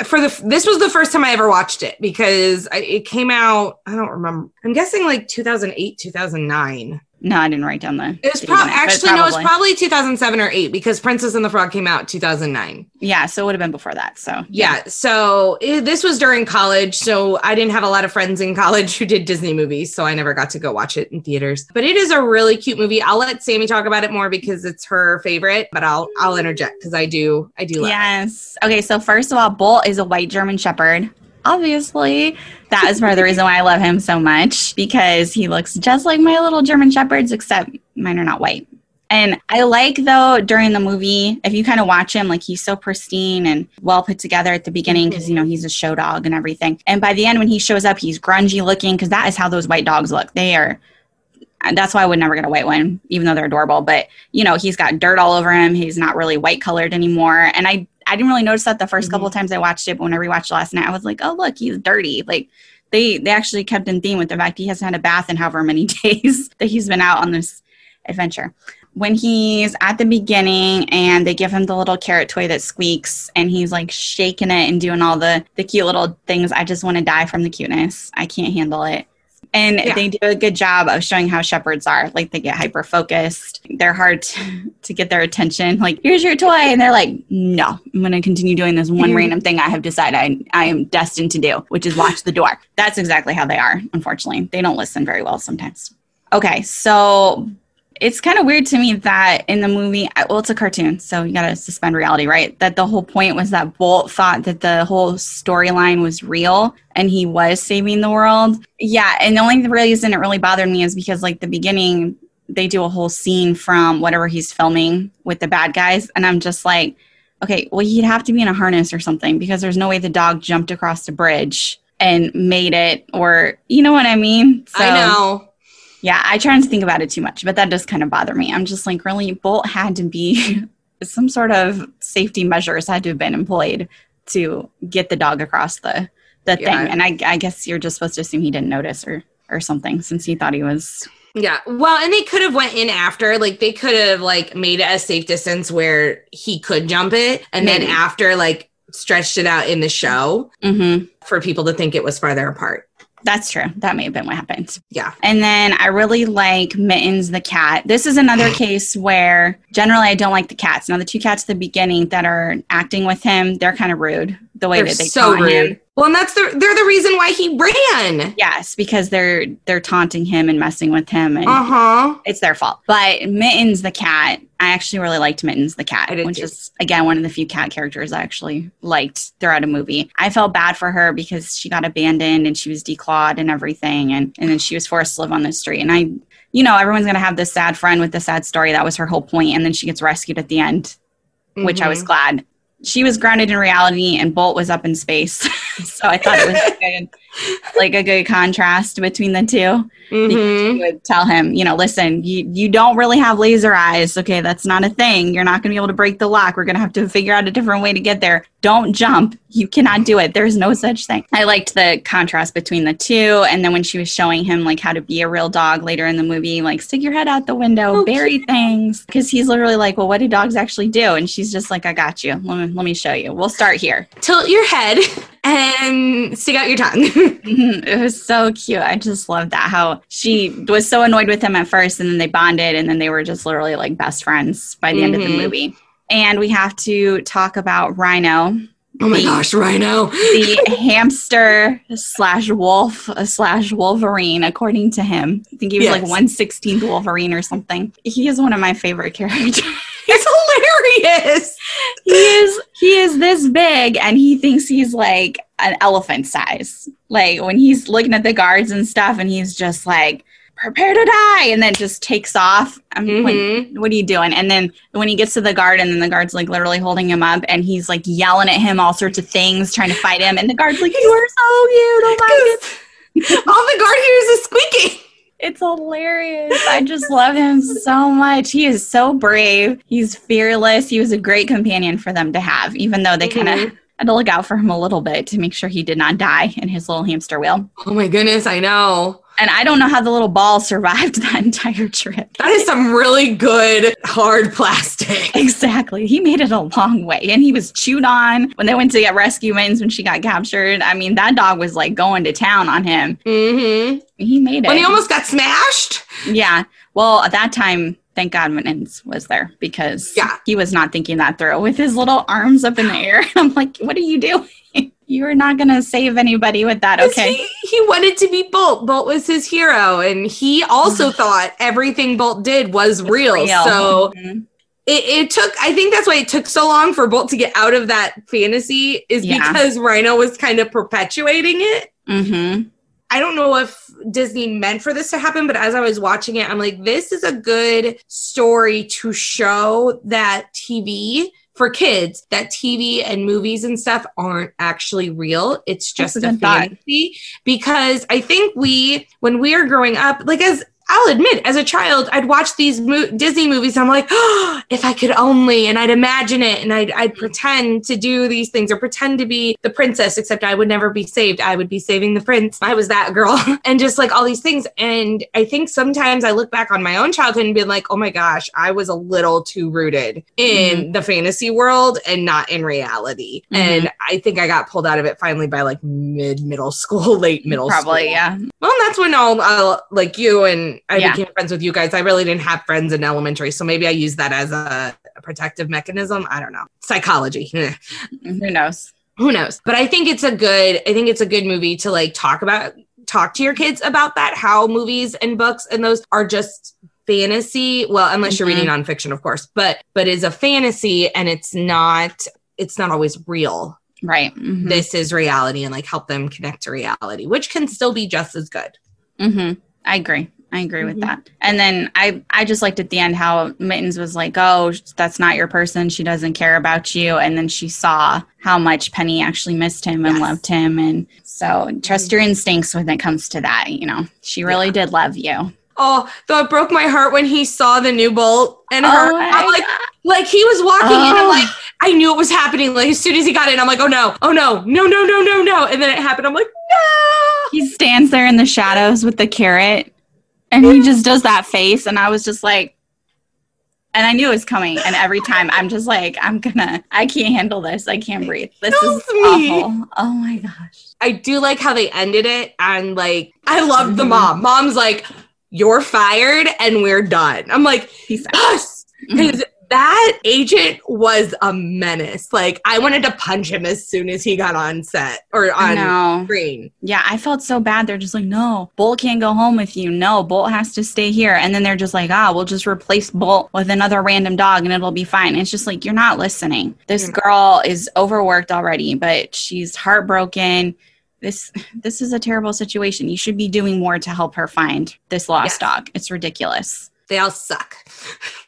for the this was the first time I ever watched it because I, it came out. I don't remember. I'm guessing like 2008, 2009. No, I didn't write down the. It was pro- actually no, it was probably 2007 or eight because Princess and the Frog came out 2009. Yeah, so it would have been before that. So yeah, yeah so it, this was during college, so I didn't have a lot of friends in college who did Disney movies, so I never got to go watch it in theaters. But it is a really cute movie. I'll let Sammy talk about it more because it's her favorite, but I'll I'll interject because I do I do. love. yes. It. Okay, so first of all, Bolt is a white German Shepherd obviously. That is part of the reason why I love him so much because he looks just like my little German Shepherds, except mine are not white. And I like though during the movie, if you kind of watch him, like he's so pristine and well put together at the beginning because you know he's a show dog and everything. And by the end, when he shows up, he's grungy looking because that is how those white dogs look. They are. That's why I would never get a white one, even though they're adorable. But you know, he's got dirt all over him. He's not really white colored anymore. And I I didn't really notice that the 1st mm-hmm. couple of times I watched it, but when I rewatched last night, I was like, oh look, he's dirty. Like they they actually kept in theme with the fact he hasn't had a bath in however many (laughs) days that he's been out on this adventure. When he's at the beginning and they give him the little carrot toy that squeaks and he's like shaking it and doing all the the cute little things, I just want to die from the cuteness. I can't handle it. And yeah. they do a good job of showing how shepherds are. Like they get hyper focused. They're hard to, to, get their attention. Like, here's your toy. And they're like, no, I'm going to continue doing this one random thing I have decided I, I am destined to do, which is watch the door. That's exactly how they are, unfortunately. They don't listen very well sometimes. Okay, so it's kind of weird to me that in the movie, well, it's a cartoon, so you got to suspend reality, right? That the whole point was that Bolt thought that the whole storyline was real and he was saving the world. Yeah, and the only reason it really bothered me is because, like, the beginning, they do a whole scene from whatever he's filming with the bad guys, and I'm just like, okay, well, he'd have to be in a harness or something because there's no way the dog jumped across the bridge and made it, or you know what I mean? I know. Yeah, I try not to think about it too much, but that does kind of bother me. I'm just like, really, Bolt had to be (laughs) some sort of safety measures had to have been employed to get the dog across the the Yeah. thing. And I, I guess you're just supposed to assume he didn't notice or or something since he thought he was Yeah. Well, and they could have went in after, like they could have like made it a safe distance where he could jump it, and Maybe. then after like stretched it out in the show Mhm. for people to think it was farther apart. That's true. That may have been what happened. Yeah. And then I really like Mittens the cat. This is another (sighs) case where generally I don't like the cats. Now the two cats at the beginning that are acting with him, they're kind of rude. The way They're that they so taunt rude. him. Well, and that's the they're the reason why he ran. Yes, because they're they're taunting him and messing with him and Uh huh. it's their fault. But Mittens the cat, I actually really liked Mittens the cat, which too. is again one of the few cat characters I actually liked throughout a movie. I felt bad for her because she got abandoned and she was declawed and everything, and and then she was forced to live on the street. And I, you know, everyone's gonna have this sad friend with the sad story. That was her whole point, and then she gets rescued at the end, which I was glad. She was grounded in reality, and Bolt was up in space. (laughs) so I thought it was good, like a good contrast between the two hmm she would tell him, you know, listen, you, you don't really have laser eyes. Okay, that's not a thing. You're not going to be able to break the lock. We're going to have to figure out a different way to get there. Don't jump. You cannot do it. There's no such thing. I liked the contrast between the two. And then when she was showing him like how to be a real dog later in the movie, like stick your head out the window, Oh, bury things. Because he's literally like, well, what do dogs actually do? And she's just like, I got you. Let me, let me show you. We'll start here. Tilt your head (laughs) and stick out your tongue. (laughs) Mhm. It was so cute. I just loved that. How she was so annoyed with him at first, and then they bonded, and then they were just literally like best friends by the end of the Mhm. movie. And we have to talk about Rhino, oh my The- gosh, Rhino. the hamster slash wolf slash Wolverine, according to him. I think he was like Yes. one sixteenth Wolverine or something. He is one of my favorite characters. (laughs) Hilarious. he is he is this big and he thinks he's like an elephant size like when he's looking at the guards and stuff and he's just like prepare to die and then just takes off i'm Mhm. like what are you doing and then when he gets to the guard and then the guard's like literally holding him up and he's like yelling at him all sorts of things trying to fight him and the guard's like you are so cute oh my (laughs) god All the guard hears is squeaking. It's hilarious. I just love him so much. He is so brave. He's fearless. He was a great companion for them to have, even though they kind of Mhm. had to look out for him a little bit to make sure he did not die in his little hamster wheel. Oh my goodness, I know. And I don't know how the little ball survived (laughs) that entire trip. That is some really good hard plastic. (laughs) Exactly. He made it a long way and he was chewed on when they went to get rescue mittens when she got captured. I mean, that dog was like going to town on him. Mm-hmm. He made it. When he almost got smashed. Yeah. Well, at that time, thank God Mittens was there because Yeah. he was not thinking that through with his little arms up in the air. (laughs) I'm like, what are you doing? You are not going to save anybody with that, Okay. He, he wanted to be Bolt. Bolt was his hero. And he also thought everything Bolt did was real. Real. So Mhm. it, it took, I think that's why it took so long for Bolt to get out of that fantasy, is Yeah. because Rhino was kind of perpetuating it. Mhm. I don't know if Disney meant for this to happen, but as I was watching it, I'm like, this is a good story to show that TV for kids, that TV and movies and stuff aren't actually real. It's just a good thought. fantasy. Because I think we, when we are growing up, like as I'll admit, as a child, I'd watch these mo- Disney movies. I'm like, oh, (gasps) if I could only, and I'd imagine it, and I'd, I'd pretend to do these things or pretend to be the princess, except I would never be saved. I would be saving the prince. I was that girl, (laughs) and just like all these things. And I think sometimes I look back on my own childhood and be like, oh my gosh, I was a little too rooted in the fantasy world and not in reality. Mhm. And I think I got pulled out of it finally by like mid middle (laughs) school, late middle school. Probably, school. yeah. Well, that's when all uh, like you and I Yeah. became friends with you guys. I really didn't have friends in elementary, so maybe I used that as a, a protective mechanism. I don't know. Psychology. (laughs) Who knows? Who knows? But I think it's a good. I think it's a good movie to like talk about. Talk to your kids about that. How movies and books and those are just fantasy. Well, unless you're Mhm. reading nonfiction, of course. But but is a fantasy, and it's not. It's not always real. Right. Mhm. This is reality, and like help them connect to reality, which can still be just as good. hmm I agree. I agree with Mhm. that. And then I I just liked at the end how Mittens was like, "Oh, that's not your person. She doesn't care about you." And then she saw how much Penny actually missed him and Yes. loved him and so trust your instincts when it comes to that, you know. She really Yeah. did love you. Oh, though it broke my heart when he saw the new bolt and her. Oh my I'm like, like he was walking in. I'm Oh. like, I knew it was happening. Like as soon as he got in, I'm like, oh no, oh no, no, no, no, no, no. And then it happened. I'm like, no. He stands there in the shadows with the carrot and he just does that face and I was just like and I knew it was coming and every time I'm just like I'm gonna I can't handle this. I can't breathe. This is me. awful. Oh my gosh. I do like how they ended it, and like I love the Mhm. mom. Mom's like, you're fired, and we're done. I'm like, He's yes, because that agent was a menace. Like I wanted to punch him as soon as he got on set or on no. screen. Yeah, I felt so bad. They're just like, no, Bolt can't go home with you. No, Bolt has to stay here. And then they're just like, ah, we'll just replace Bolt with another random dog and it'll be fine. It's just like, you're not listening. This You're girl is overworked already, but she's heartbroken. This (laughs) this is a terrible situation. You should be doing more to help her find this lost Yes. dog. It's ridiculous. They all suck. (laughs)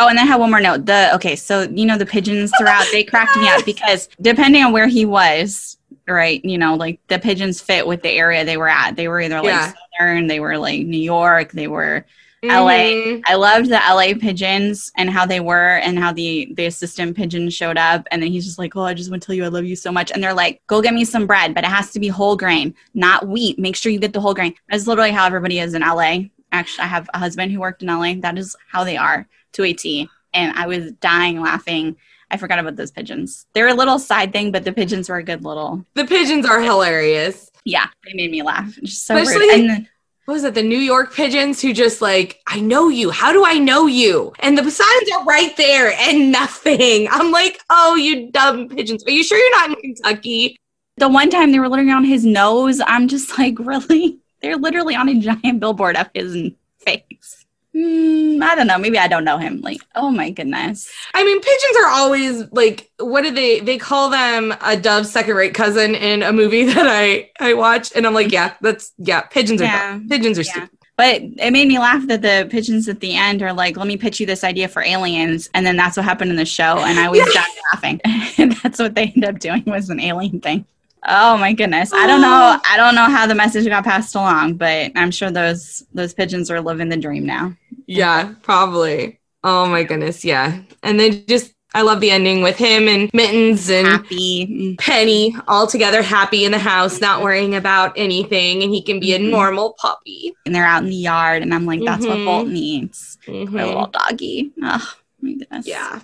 Oh, and I have one more note. The okay, so you know the pigeons throughout they cracked me up because depending on where he was, right? You know, like the pigeons fit with the area they were at. They were either like Yeah. southern, they were like New York, they were LA. Mhm. I loved the LA pigeons and how they were and how the the assistant pigeon showed up and then he's just like, "Oh, I just want to tell you I love you so much." And they're like, "Go get me some bread, but it has to be whole grain, not wheat. Make sure you get the whole grain." That's literally how everybody is in LA. Actually, I have a husband who worked in LA. That is how they are to a T. And I was dying laughing. I forgot about those pigeons. They're a little side thing, but the pigeons were a good little. The pigeons are hilarious. Yeah, they made me laugh. Just so Especially- rude. And then, What was it? The New York pigeons who just like, I know you. How do I know you? And the signs are right there and nothing. I'm like, oh, you dumb pigeons. Are you sure you're not in Kentucky? the one time they were literally on his nose, I'm just like, (laughs) really? They're literally on a giant billboard of his face. Hmm, I don't know. Maybe I don't know him. Like, oh my goodness. I mean, pigeons are always like, what do they? They call them a dove's second rate cousin in a movie (laughs) that I I watch, and I'm like, yeah, that's yeah, pigeons are Yeah. dumb. pigeons are Yeah. stupid. But it made me laugh that the pigeons at the end are like, let me pitch you this idea for aliens. And then that's what happened in the show. And I was Yeah. laughing. and (laughs) that's what they ended up doing was an alien thing. Oh my goodness. I don't know. I don't know how the message got passed along, but I'm sure those those pigeons are living the dream now. Yeah, probably. Oh my goodness, yeah. And then just, I love the ending with him and Mittens and Happy. Penny all together, happy in the house, not worrying about anything, and he can be a Mhm. normal puppy. And they're out in the yard and I'm like, that's what Mhm. Bolt needs. Mhm. My little doggy. Oh my goodness. Yeah.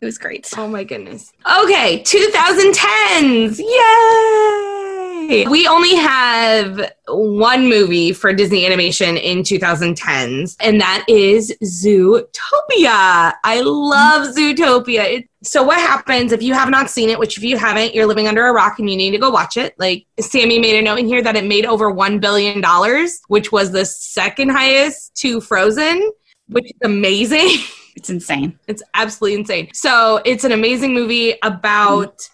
It was great. Oh my goodness. Okay, 2010s. Yay! We only have one movie for Disney animation in 2010s, and that is Zootopia. I love Zootopia. It- so, what happens if you have not seen it, which if you haven't, you're living under a rock and you need to go watch it? Like, Sammy made a note in here that it made over $1 billion, which was the second highest to Frozen, which is amazing. (laughs) It's insane. It's absolutely insane. So it's an amazing movie about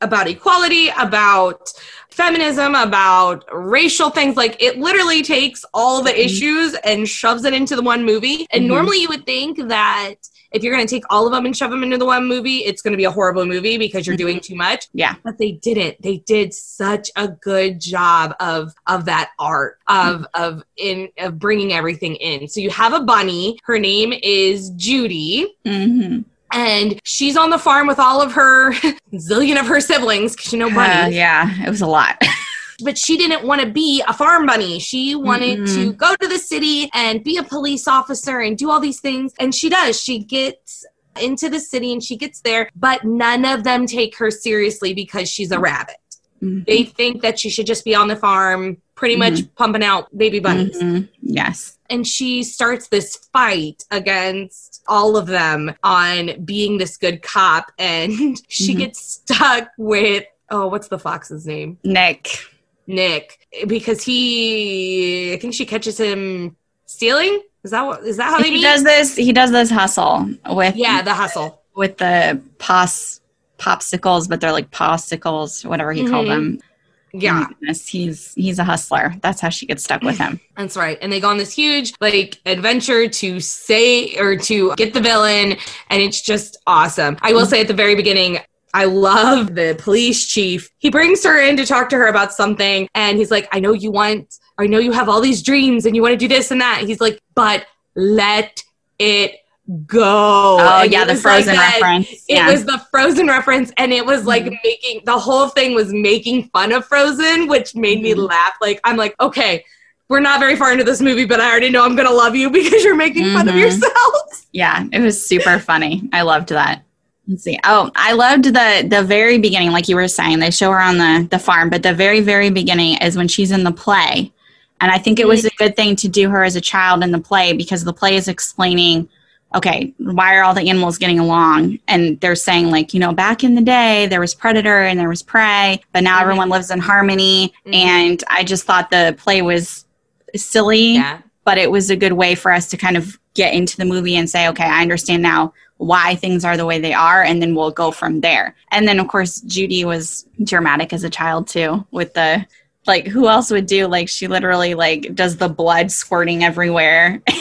about equality, about feminism, about racial things. Like it literally takes all the Mhm. issues and shoves it into the one movie. And Mhm. normally you would think that if you're going to take all of them and shove them into the one movie, it's going to be a horrible movie because you're doing too much. Yeah. But they didn't. They did such a good job of of that art of of in of bringing everything in. So you have a bunny. Her name is Judy Mm-hmm. And she's on the farm with all of her (laughs) zillion of her siblings because you know bunnies. yeah, it was a lot. (laughs) But she didn't want to be a farm bunny. She wanted Mm-mm. to go to the city and be a police officer and do all these things. And she does. She gets into the city and she gets there, but none of them take her seriously because she's a rabbit. Mhm. They think that she should just be on the farm, pretty much pumping out baby bunnies Mhm. Yes. and she starts this fight against all of them on being this good cop (laughs) and she Mhm. gets stuck with oh what's the fox's name Nick. nick because he i think she catches him stealing is that what is that how they he meet does this he does this hustle with yeah the hustle with the pos popsicles but they're like popsicles whatever he called Mhm. them Yeah. He's he's a hustler. That's how she gets stuck with him. (laughs) That's right. And they go on this huge like adventure to say or to get the villain and it's just awesome. I will say at the very beginning I love the police chief. He brings her in to talk to her about something and he's like, "I know you want I know you have all these dreams and you want to do this and that." He's like, "But let it go." Oh And yeah, the was like Frozen reference. it yeah. was the Frozen reference, and it was like making the whole thing was making fun of Frozen, which made me Mhm. laugh. Like I'm like, okay, we're not very far into this movie, but I already know I'm gonna love you because you're making fun of Mhm. yourself. (laughs) Yeah, it was super funny. I loved that. Let's see. Oh, I loved the the very beginning, like you were saying. They show her on the the farm, but the very very beginning is when she's in the play, and I think it was a good thing to do her as a child in the play because the play is explaining, okay, why are all the animals getting along? And they're saying like, you know, back in the day there was predator and there was prey, but now Mhm. everyone lives in harmony. Mhm. And I just thought the play was silly Yeah, but it was a good way for us to kind of get into the movie and say, okay, I understand now why things are the way they are, and then we'll go from there. And then, of course, Judy was dramatic as a child too, with the like, who else would do like she literally like does the blood squirting everywhere. (laughs)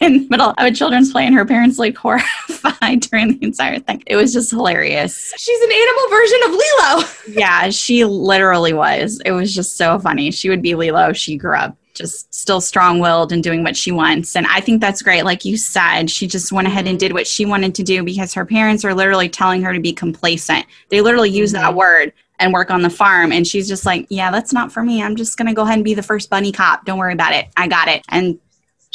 In the middle of a children's play, and her parents like (laughs) horrified during the entire thing. It was just hilarious. she's an animal version of Lilo. (laughs) Yeah, she literally was. It was just so funny. She would be Lilo if she grew up, just still strong willed and doing what she wants. And I think that's great. Like you said, she just went ahead and did what she wanted to do because her parents are literally telling her to be complacent. They literally use that Mhm. word and work on the farm. And she's just like, yeah, that's not for me. I'm just going to go ahead and be the first bunny cop. Don't worry about it. I got it. And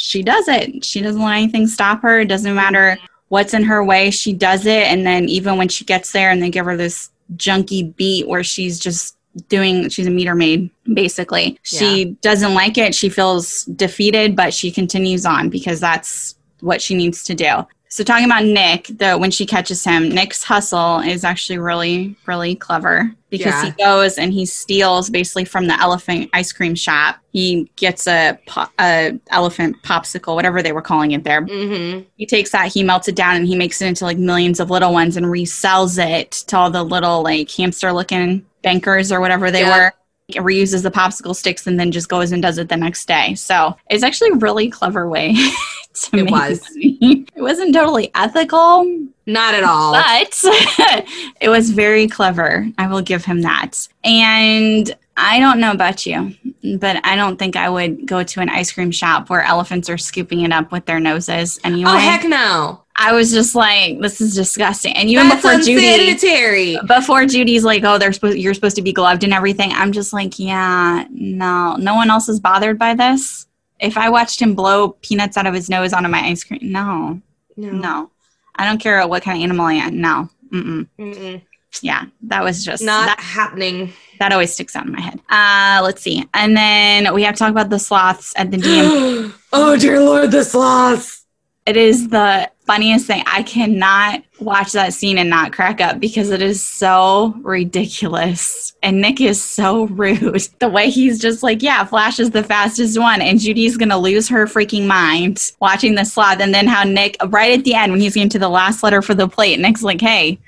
she does it. She doesn't let anything stop her. It doesn't matter what's in her way. She does it. And then even when she gets there and they give her this junky beat where she's just doing, she's a meter maid, basically. She doesn't like it. She feels defeated, but she continues on because that's what she needs to do. So talking about Nick, though, when she catches him, Nick's hustle is actually really, really clever because Yeah. he goes and he steals basically from the elephant ice cream shop. He gets a, po- a elephant popsicle, whatever they were calling it there. Mm-hmm. He takes that, he melts it down, and he makes it into like millions of little ones and resells it to all the little like hamster looking bankers or whatever they Yeah. were. He reuses the popsicle sticks and then just goes and does it the next day. So it's actually a really clever way (laughs) to It make was. money. (laughs) It wasn't totally ethical, Not at all. but (laughs) it was very clever. I will give him that. And I don't know about you, but I don't think I would go to an ice cream shop where elephants are scooping it up with their noses anyway. oh heck no! I was just like, this is disgusting. And even That's before Judy, unsanitary. before Judy's like, oh, they're supposed, you're supposed to be gloved and everything. I'm just like, yeah, no, no one else is bothered by this. If I watched him blow peanuts out of his nose onto my ice cream, no, no, I don't care what kind of animal I am. No, Mm-mm. Mm-mm. yeah, that was just Not that, happening. that always sticks out in my head. Uh, let's see, and then we have to talk about the sloths at the DM. (gasps) oh dear lord, the sloths. it is the funniest thing. I cannot watch that scene and not crack up because it is so ridiculous. And Nick is so (laughs) rude. The way he's just like, yeah, Flash is the fastest one. And Judy's going to lose her freaking mind watching the sloth. And then how Nick, right at the end, when he's getting to the last letter for the plate, Nick's like, hey,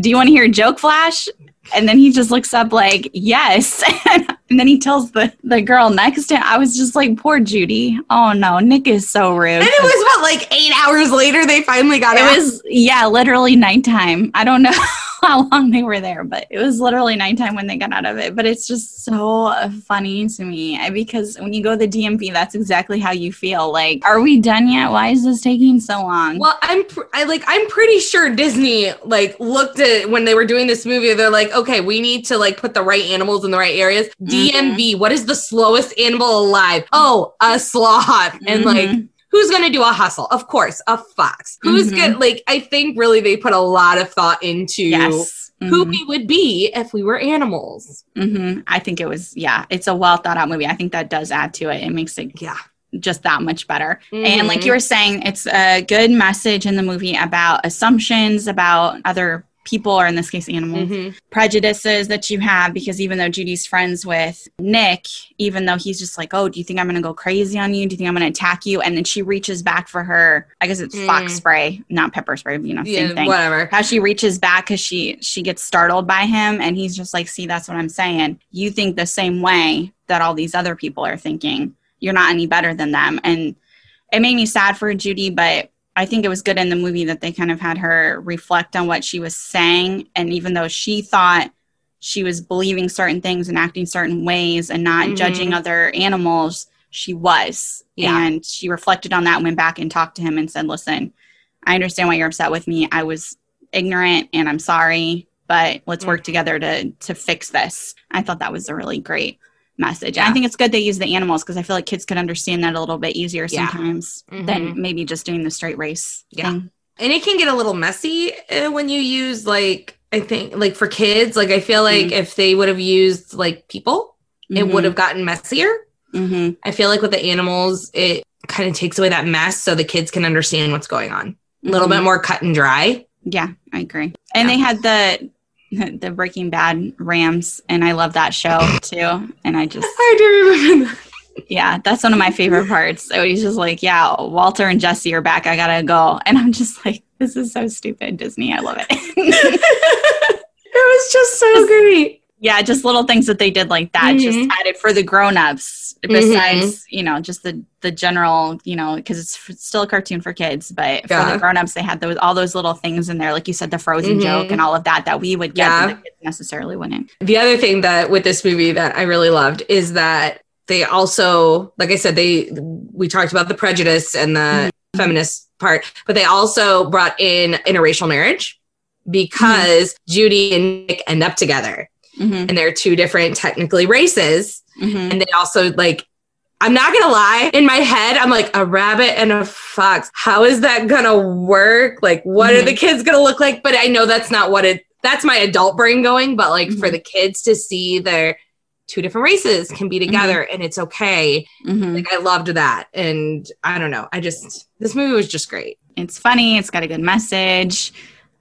do you want to hear a joke, Flash? And then he just looks up like, yes. (laughs) and then he tells the, the girl next to him, I was just like, poor Judy. Oh no, Nick is so rude. And it was what, like eight hours later they finally got out. It was yeah, literally nighttime. I don't know (laughs) (laughs) how long they were there, but it was literally nighttime when they got out of it. But it's just so funny to me because when you go to the DMV, that's exactly how you feel. Like, are we done yet? Why is this taking so long? Well, I'm pr- I like I'm pretty sure Disney like looked at when they were doing this movie. They're like, okay, we need to like put the right animals in the right areas. Mhm. DMV, what is the slowest animal alive? Oh, a sloth. And like, Who's gonna do a hustle? Of course, a fox. Who's Mhm. gonna like? I think really they put a lot of thought into yes. who Mhm. we would be if we were animals. hmm I think it was, yeah, it's a well thought out movie. I think that does add to it. It makes it Yeah. just that much better. And Mhm. like you were saying, it's a good message in the movie about assumptions, about other people, or in this case, animals, Mhm. prejudices that you have. Because even though Judy's friends with Nick, even though he's just like, oh, do you think I'm going to go crazy on you? Do you think I'm going to attack you? And then she reaches back for her, I guess it's fox Mm. spray, not pepper spray, you know, same Yeah, thing whatever. how she reaches back because she she gets startled by him and he's just like see that's what i'm saying you think the same way that all these other people are thinking you're not any better than them and it made me sad for judy but i think it was good in the movie that they kind of had her reflect on what she was saying and even though she thought she was believing certain things and acting certain ways and not Mhm. judging other animals she was Yeah. and she reflected on that and went back and talked to him and said listen i understand why you're upset with me i was ignorant and I'm sorry, but let's work Mhm. together to to fix this. I thought that was a really great message. Yeah. I think it's good they use the animals because I feel like kids could understand that a little bit easier Yeah. sometimes Mhm. than maybe just doing the straight race Yeah. thing. and it can get a little messy uh, when you use like i think like for kids like i feel like if they would have used like people it would have gotten messier hmm i feel like with the animals it kind of takes away that mess so the kids can understand what's going on a little bit more cut and dry Yeah, I agree. And Yeah. they had the (laughs) the Breaking Bad Rams, and I love that show too. And I just i do remember that yeah, that's one of my favorite parts. So he's just like, yeah, Walter and Jesse are back. I gotta go, and I'm just like, this is so stupid, Disney. I love it. (laughs) (laughs) it was just so great yeah, just little things that they did like that, Mhm. just added for the grown-ups. Besides, you know, just the the general, you know, because it's f- still a cartoon for kids, but for the grown-ups, they had those all those little things in there, like you said, the Frozen Mhm. joke and all of that that we would get, Yeah. the kids necessarily wouldn't. the other thing that with this movie that I really loved is that they also, like I said, they we talked about the prejudice and the feminist part, but they also brought in interracial marriage because Judy and Nick end up together hmm and they're two different technically races. hmm And they also like I'm not gonna lie, in my head, I'm like a rabbit and a fox. How is that gonna work? Like, what are Mhm. the kids gonna look like? But I know that's not what it that's my adult brain going, but like for Mhm. the kids to see their two different races can be together and it's okay. hmm Like I loved that. And I don't know. I just this movie was just great. It's funny. It's got a good message.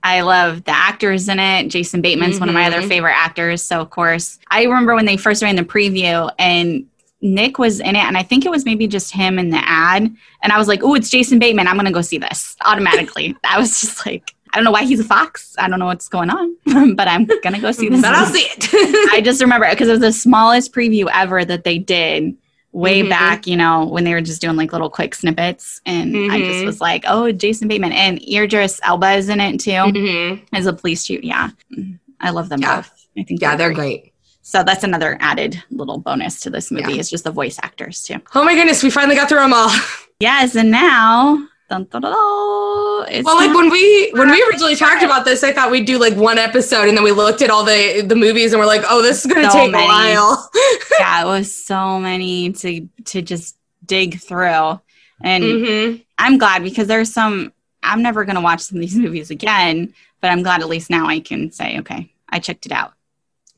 I love the actors in it. Jason Bateman's one of my other Mhm. favorite actors. So, of course, I remember when they first ran the preview and Nick was in it, and I think it was maybe just him in the ad. And I was like, oh, it's Jason Bateman. I'm going to go see this automatically. (laughs) I was just like, I don't know why he's a fox. I don't know what's going on, (laughs) but I'm going to go see this. But I'll see it. (laughs) I just remember because it was the smallest preview ever that they did way Mhm. back, you know, when they were just doing like little quick snippets. And I just Mhm. was like, oh, Jason Bateman. And Idris Elba is in it too Mhm. as a police chief. Yeah. I love them Yeah. both. I think Yeah, they're great. So that's another added little bonus to this movie. Yeah. It's just the voice actors too. Oh my goodness, we finally got through them all. Yes. And now, dun, dun, dun, Well, like when we when we originally talked about this, I thought we'd do like one episode, and then we looked at all the the movies, and we're like, oh, this is going to So take many. a while. (laughs) yeah, it was so many to to just dig through. And hmm I'm glad because there's some I'm never gonna watch some of these (laughs) movies again, but I'm glad at least now I can say, okay, I checked it out.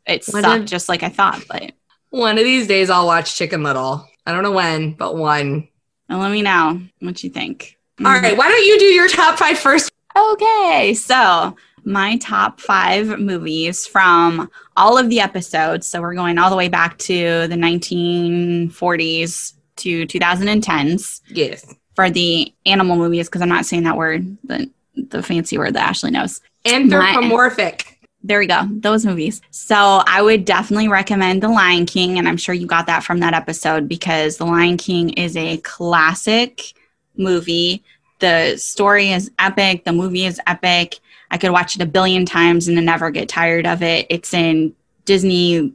It What sucked just like I thought, but One of these days, I'll watch Chicken Little. I don't know when, but one. And let me know what you think. All right, why don't you do your top five first? Okay, so my top five movies from all of the episodes. So we're going all the way back to the 1940s to 2010s Yes, for the animal movies because I'm not saying that word, the the fancy word that Ashley knows. anthropomorphic. There we go. Those movies. So I would definitely recommend The Lion King, and I'm sure you got that from that episode because The Lion King is a classic movie. The story is epic. The movie is epic. I could watch it a billion times and never get tired of it. It's in Disney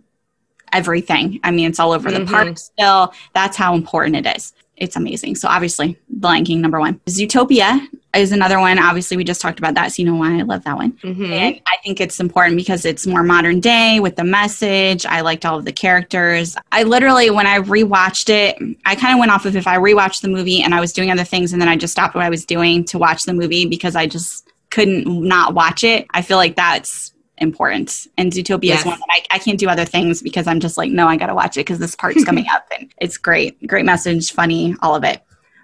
everything. I mean, it's all over the Mhm. park still. That's how important it is. It's amazing. So obviously, The Lion King number one. Zootopia is another one. Obviously, we just talked about that, so you know why I love that one. Mhm. And I think it's important because it's more modern day with the message. I liked all of the characters. I literally, when I rewatched it, I kind of went off of if I rewatched the movie and I was doing other things and then I just stopped what I was doing to watch the movie because I just couldn't not watch it. I feel like that's important. And Zootopia Yes. is one that I, I can't do other things because I'm just like, no, I got to watch it because this part's coming (laughs) up and it's great. Great message, funny, all of it.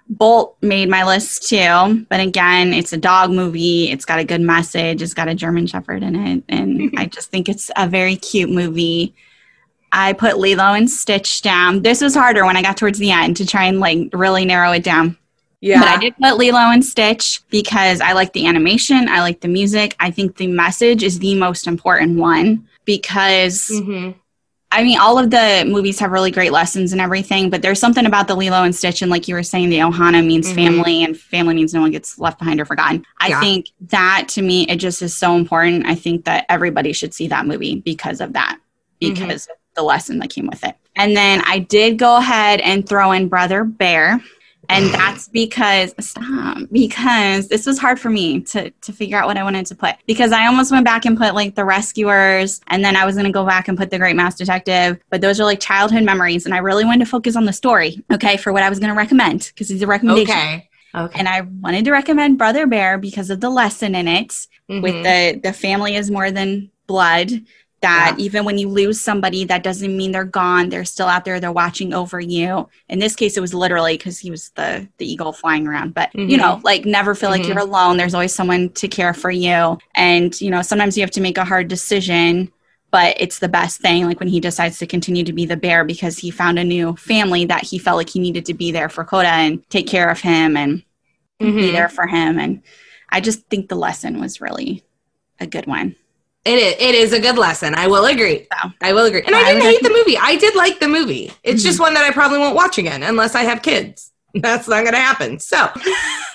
Bolt made my list too, but again, it's a dog movie. It's got a good message. It's got a German Shepherd in it, and I (laughs) just think it's a very cute movie. I put Lilo and Stitch down. This was harder when I got towards the end to try and like really narrow it down. Yeah. But I did put Lilo and Stitch because I like the animation, I like the music. I think the message is the most important one because Mhm. I mean, all of the movies have really great lessons and everything, but there's something about the Lilo and Stitch, and like you were saying, the Ohana means Mhm. family, and family means no one gets left behind or forgotten. I Yeah. think that to me, it just is so important. I think that everybody should see that movie because of that, Mm-hmm. because of the lesson that came with it. And then I did go ahead and throw in Brother Bear. And that's because stop because this was hard for me to to figure out what I wanted to put because I almost went back and put like the rescuers and then I was gonna go back and put the Great Mouse Detective but those are like childhood memories and I really wanted to focus on the story okay for what I was gonna recommend because it's a recommendation Okay. Okay. and I wanted to recommend Brother Bear because of the lesson in it with Mhm. the the family is more than blood that even when you lose somebody that doesn't mean they're gone. They're still out there. They're watching over you. In this case it was literally because he was the the eagle flying around. But you Mhm. know like never feel like Mhm. you're alone. There's always someone to care for you. And you know sometimes you have to make a hard decision but it's the best thing like when he decides to continue to be the bear because he found a new family that he felt like he needed to be there for Koda and take care of him and be Mhm. there for him. And i just think the lesson was really a good one It is, it is a good lesson. I will agree. So. I will agree. And I I didn't hate the movie. I did like the movie. It's Mm-hmm. just one that I probably won't watch again unless I have kids. (laughs) That's not going to happen. So, (laughs)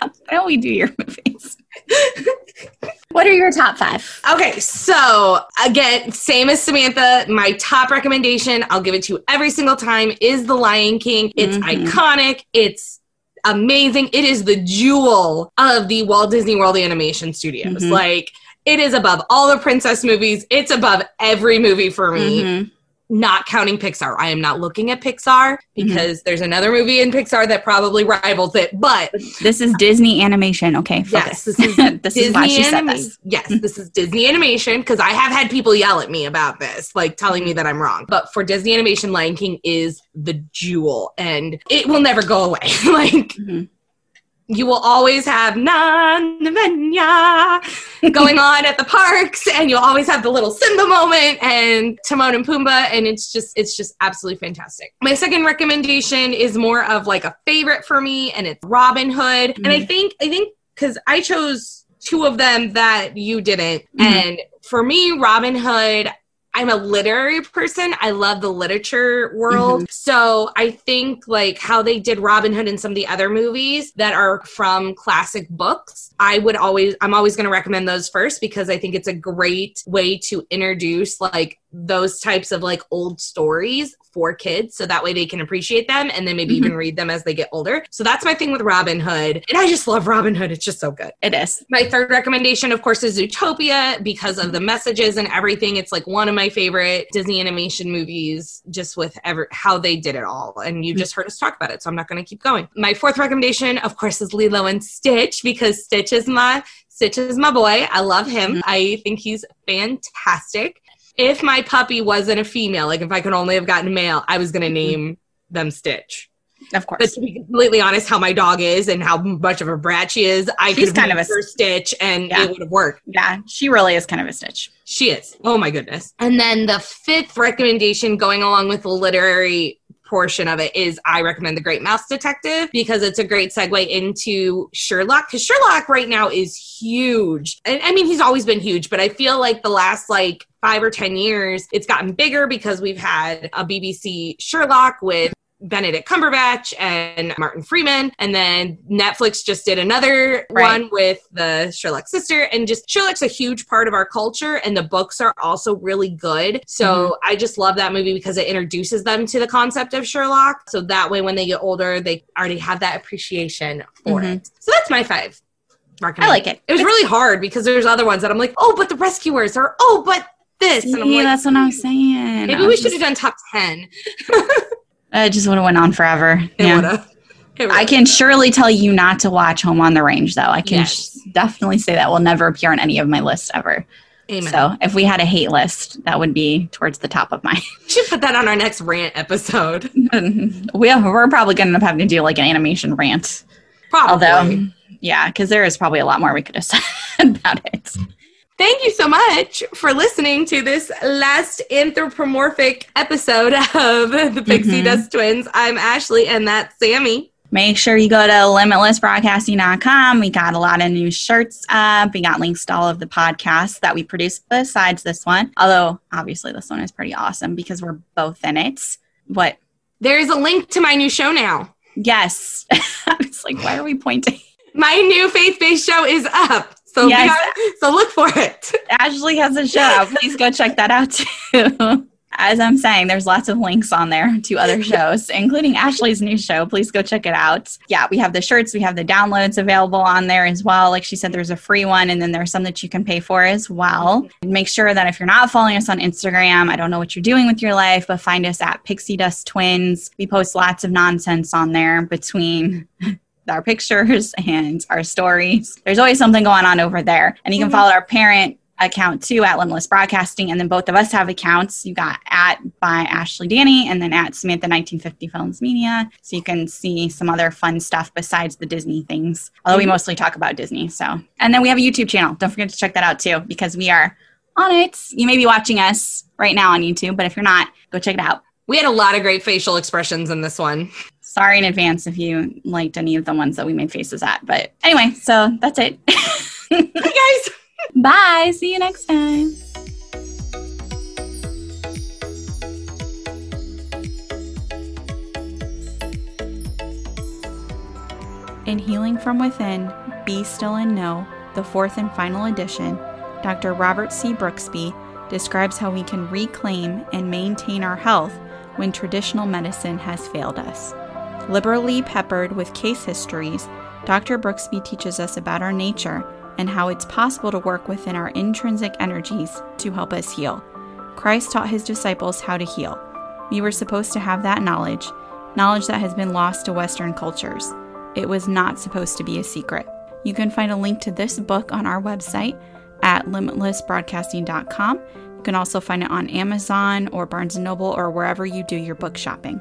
why don't we do your movies (laughs) what are your top five okay. So, again, same as Samantha, my top recommendation, I'll give it to you every single time, is The Lion King. It's Mhm. iconic. It's amazing. It is the jewel of the Walt Disney World Animation Studios. Mhm. Like, it is above all the princess movies. It's above every movie for me. Mhm. not counting Pixar. I am not looking at Pixar because there's another movie in Pixar that probably rivals it. But this is disney animation okay yes, this is (laughs) this is why she said anima- this Yes, this is Disney animation because I have had people yell at me about this, like telling me that I'm wrong. But for Disney animation, Lion King is the jewel and it will never go away. (laughs) like Mhm. You will always have Venya going (laughs) on at the parks, and you'll always have the little Simba moment and Timon and Pumbaa, and it's just it's just absolutely fantastic. My second recommendation is more of like a favorite for me, and it's Robin Hood. And I think I think because I chose two of them that you didn't, Mhm. and for me, Robin Hood. I'm a literary person. I love the literature world. Mm-hmm. So I think like how they did Robin Hood and some of the other movies that are from classic books, I would always I'm always going to recommend those first because I think it's a great way to introduce like those types of like old stories for kids so that way they can appreciate them and then maybe even mm-hmm. read them as they get older. So that's my thing with Robin Hood. And I just love Robin Hood. It's just so good. it is My third recommendation, of course, is Zootopia because of the mm-hmm. messages and everything. It's like one of my favorite Disney animation movies, just with ever how they did it all. And you just heard us talk about it, so I'm not going to keep going. My fourth recommendation, of course, is Lilo and Stitch because Stitch is my Stitch is my boy. I love him. Mm-hmm. I think he's fantastic. If my puppy wasn't a female, like if I could only have gotten a male, I was going to mm-hmm. name them Stitch. of course. But course to be completely honest, how my dog is and how much of a brat she is, I She's could have kind kind of of a- a stitch and Yeah. it would have worked. yeah she really is kind of a stitch She is. Oh my goodness. And then the fifth recommendation going along with the literary portion of it is I recommend The Great Mouse Detective because it's a great segue into Sherlock because Sherlock right now is huge. And I mean, he's always been huge, but I feel like the last like five or 10 years, it's gotten bigger because we've had a BBC Sherlock with Benedict Cumberbatch and Martin Freeman. And then Netflix just did another Right. one with the Sherlock sister. And just Sherlock's a huge part of our culture, and the books are also really good. So I just love that movie because it introduces them to the concept of Sherlock. So that way, when they get older, they already have that appreciation for Mhm. it. So that's my five. i like it It was really hard because there's other ones that I'm like, oh, but the rescuers, are, oh, but this. And I'm yeah like, that's what I'm saying maybe I we was should have done top 10. (laughs) Uh, it just would have went on forever It yeah would've. It I can surely tell you not to watch Home on the Range, though. I can Yes. sh- definitely say that will never appear on any of my lists ever. Amen. So if we had a hate list, that would be towards the top of mine. (laughs) We should put that on our next rant episode. (laughs) we have, we're probably going to have to do like an animation rant. Probably. Although, yeah, because there is probably a lot more we could have (laughs) said about it. Thank you so much for listening to this last anthropomorphic episode (laughs) of the Pixie Mhm. Dust Twins. I'm Ashley, and that's Sammy. Make sure you go to limitlessbroadcasting.com. We got a lot of new shirts up. We got links to all of the podcasts that we produce besides this one. Although, obviously, this one is pretty awesome because we're both in it. What? There is a link to my new show now. Yes. (laughs) I was like, why are we pointing? My new faith-based show is up. So, Yes. be- so look for it. Ashley has a show. (laughs) Please go check that out too. As I'm saying, there's lots of links on there to other shows, including Ashley's new show. Please go check it out. Yeah, we have the shirts, we have the downloads available on there as well. Like she said, there's a free one, and then there's some that you can pay for as well. Make sure that if you're not following us on Instagram, I don't know what you're doing with your life, but find us at Pixie Dust Twins. We post lots of nonsense on there between our pictures (laughs) and our stories. There's always something going on over there. And you can mm-hmm. follow our parent account too at Limitless Broadcasting. And then both of us have accounts. You got at by Ashley Danny and then at Samantha 1950 Films Media. So you can see some other fun stuff besides the Disney things. Although we mm-hmm. mostly talk about Disney. So and then we have a YouTube channel. Don't forget to check that out too, because we are on it. You may be watching us right now on YouTube, but if you're not, go check it out. We had a lot of great facial expressions in this one. Sorry in advance if you liked any of the ones that we made faces at. But anyway, so that's it. (laughs) Hey guys. Bye. See you next time. In Healing from Within, Be Still and Know, the fourth and final edition, Dr. Robert C. Brooksby describes how we can reclaim and maintain our health when traditional medicine has failed us. Liberally peppered with case histories, Dr. Brooksby teaches us about our nature and how it's possible to work within our intrinsic energies to help us heal. Christ taught his disciples how to heal. We were supposed to have that knowledge, knowledge that has been lost to Western cultures. It was not supposed to be a secret. You can find a link to this book on our website at limitlessbroadcasting.com. You can also find it on Amazon or Barnes & Noble or wherever you do your book shopping.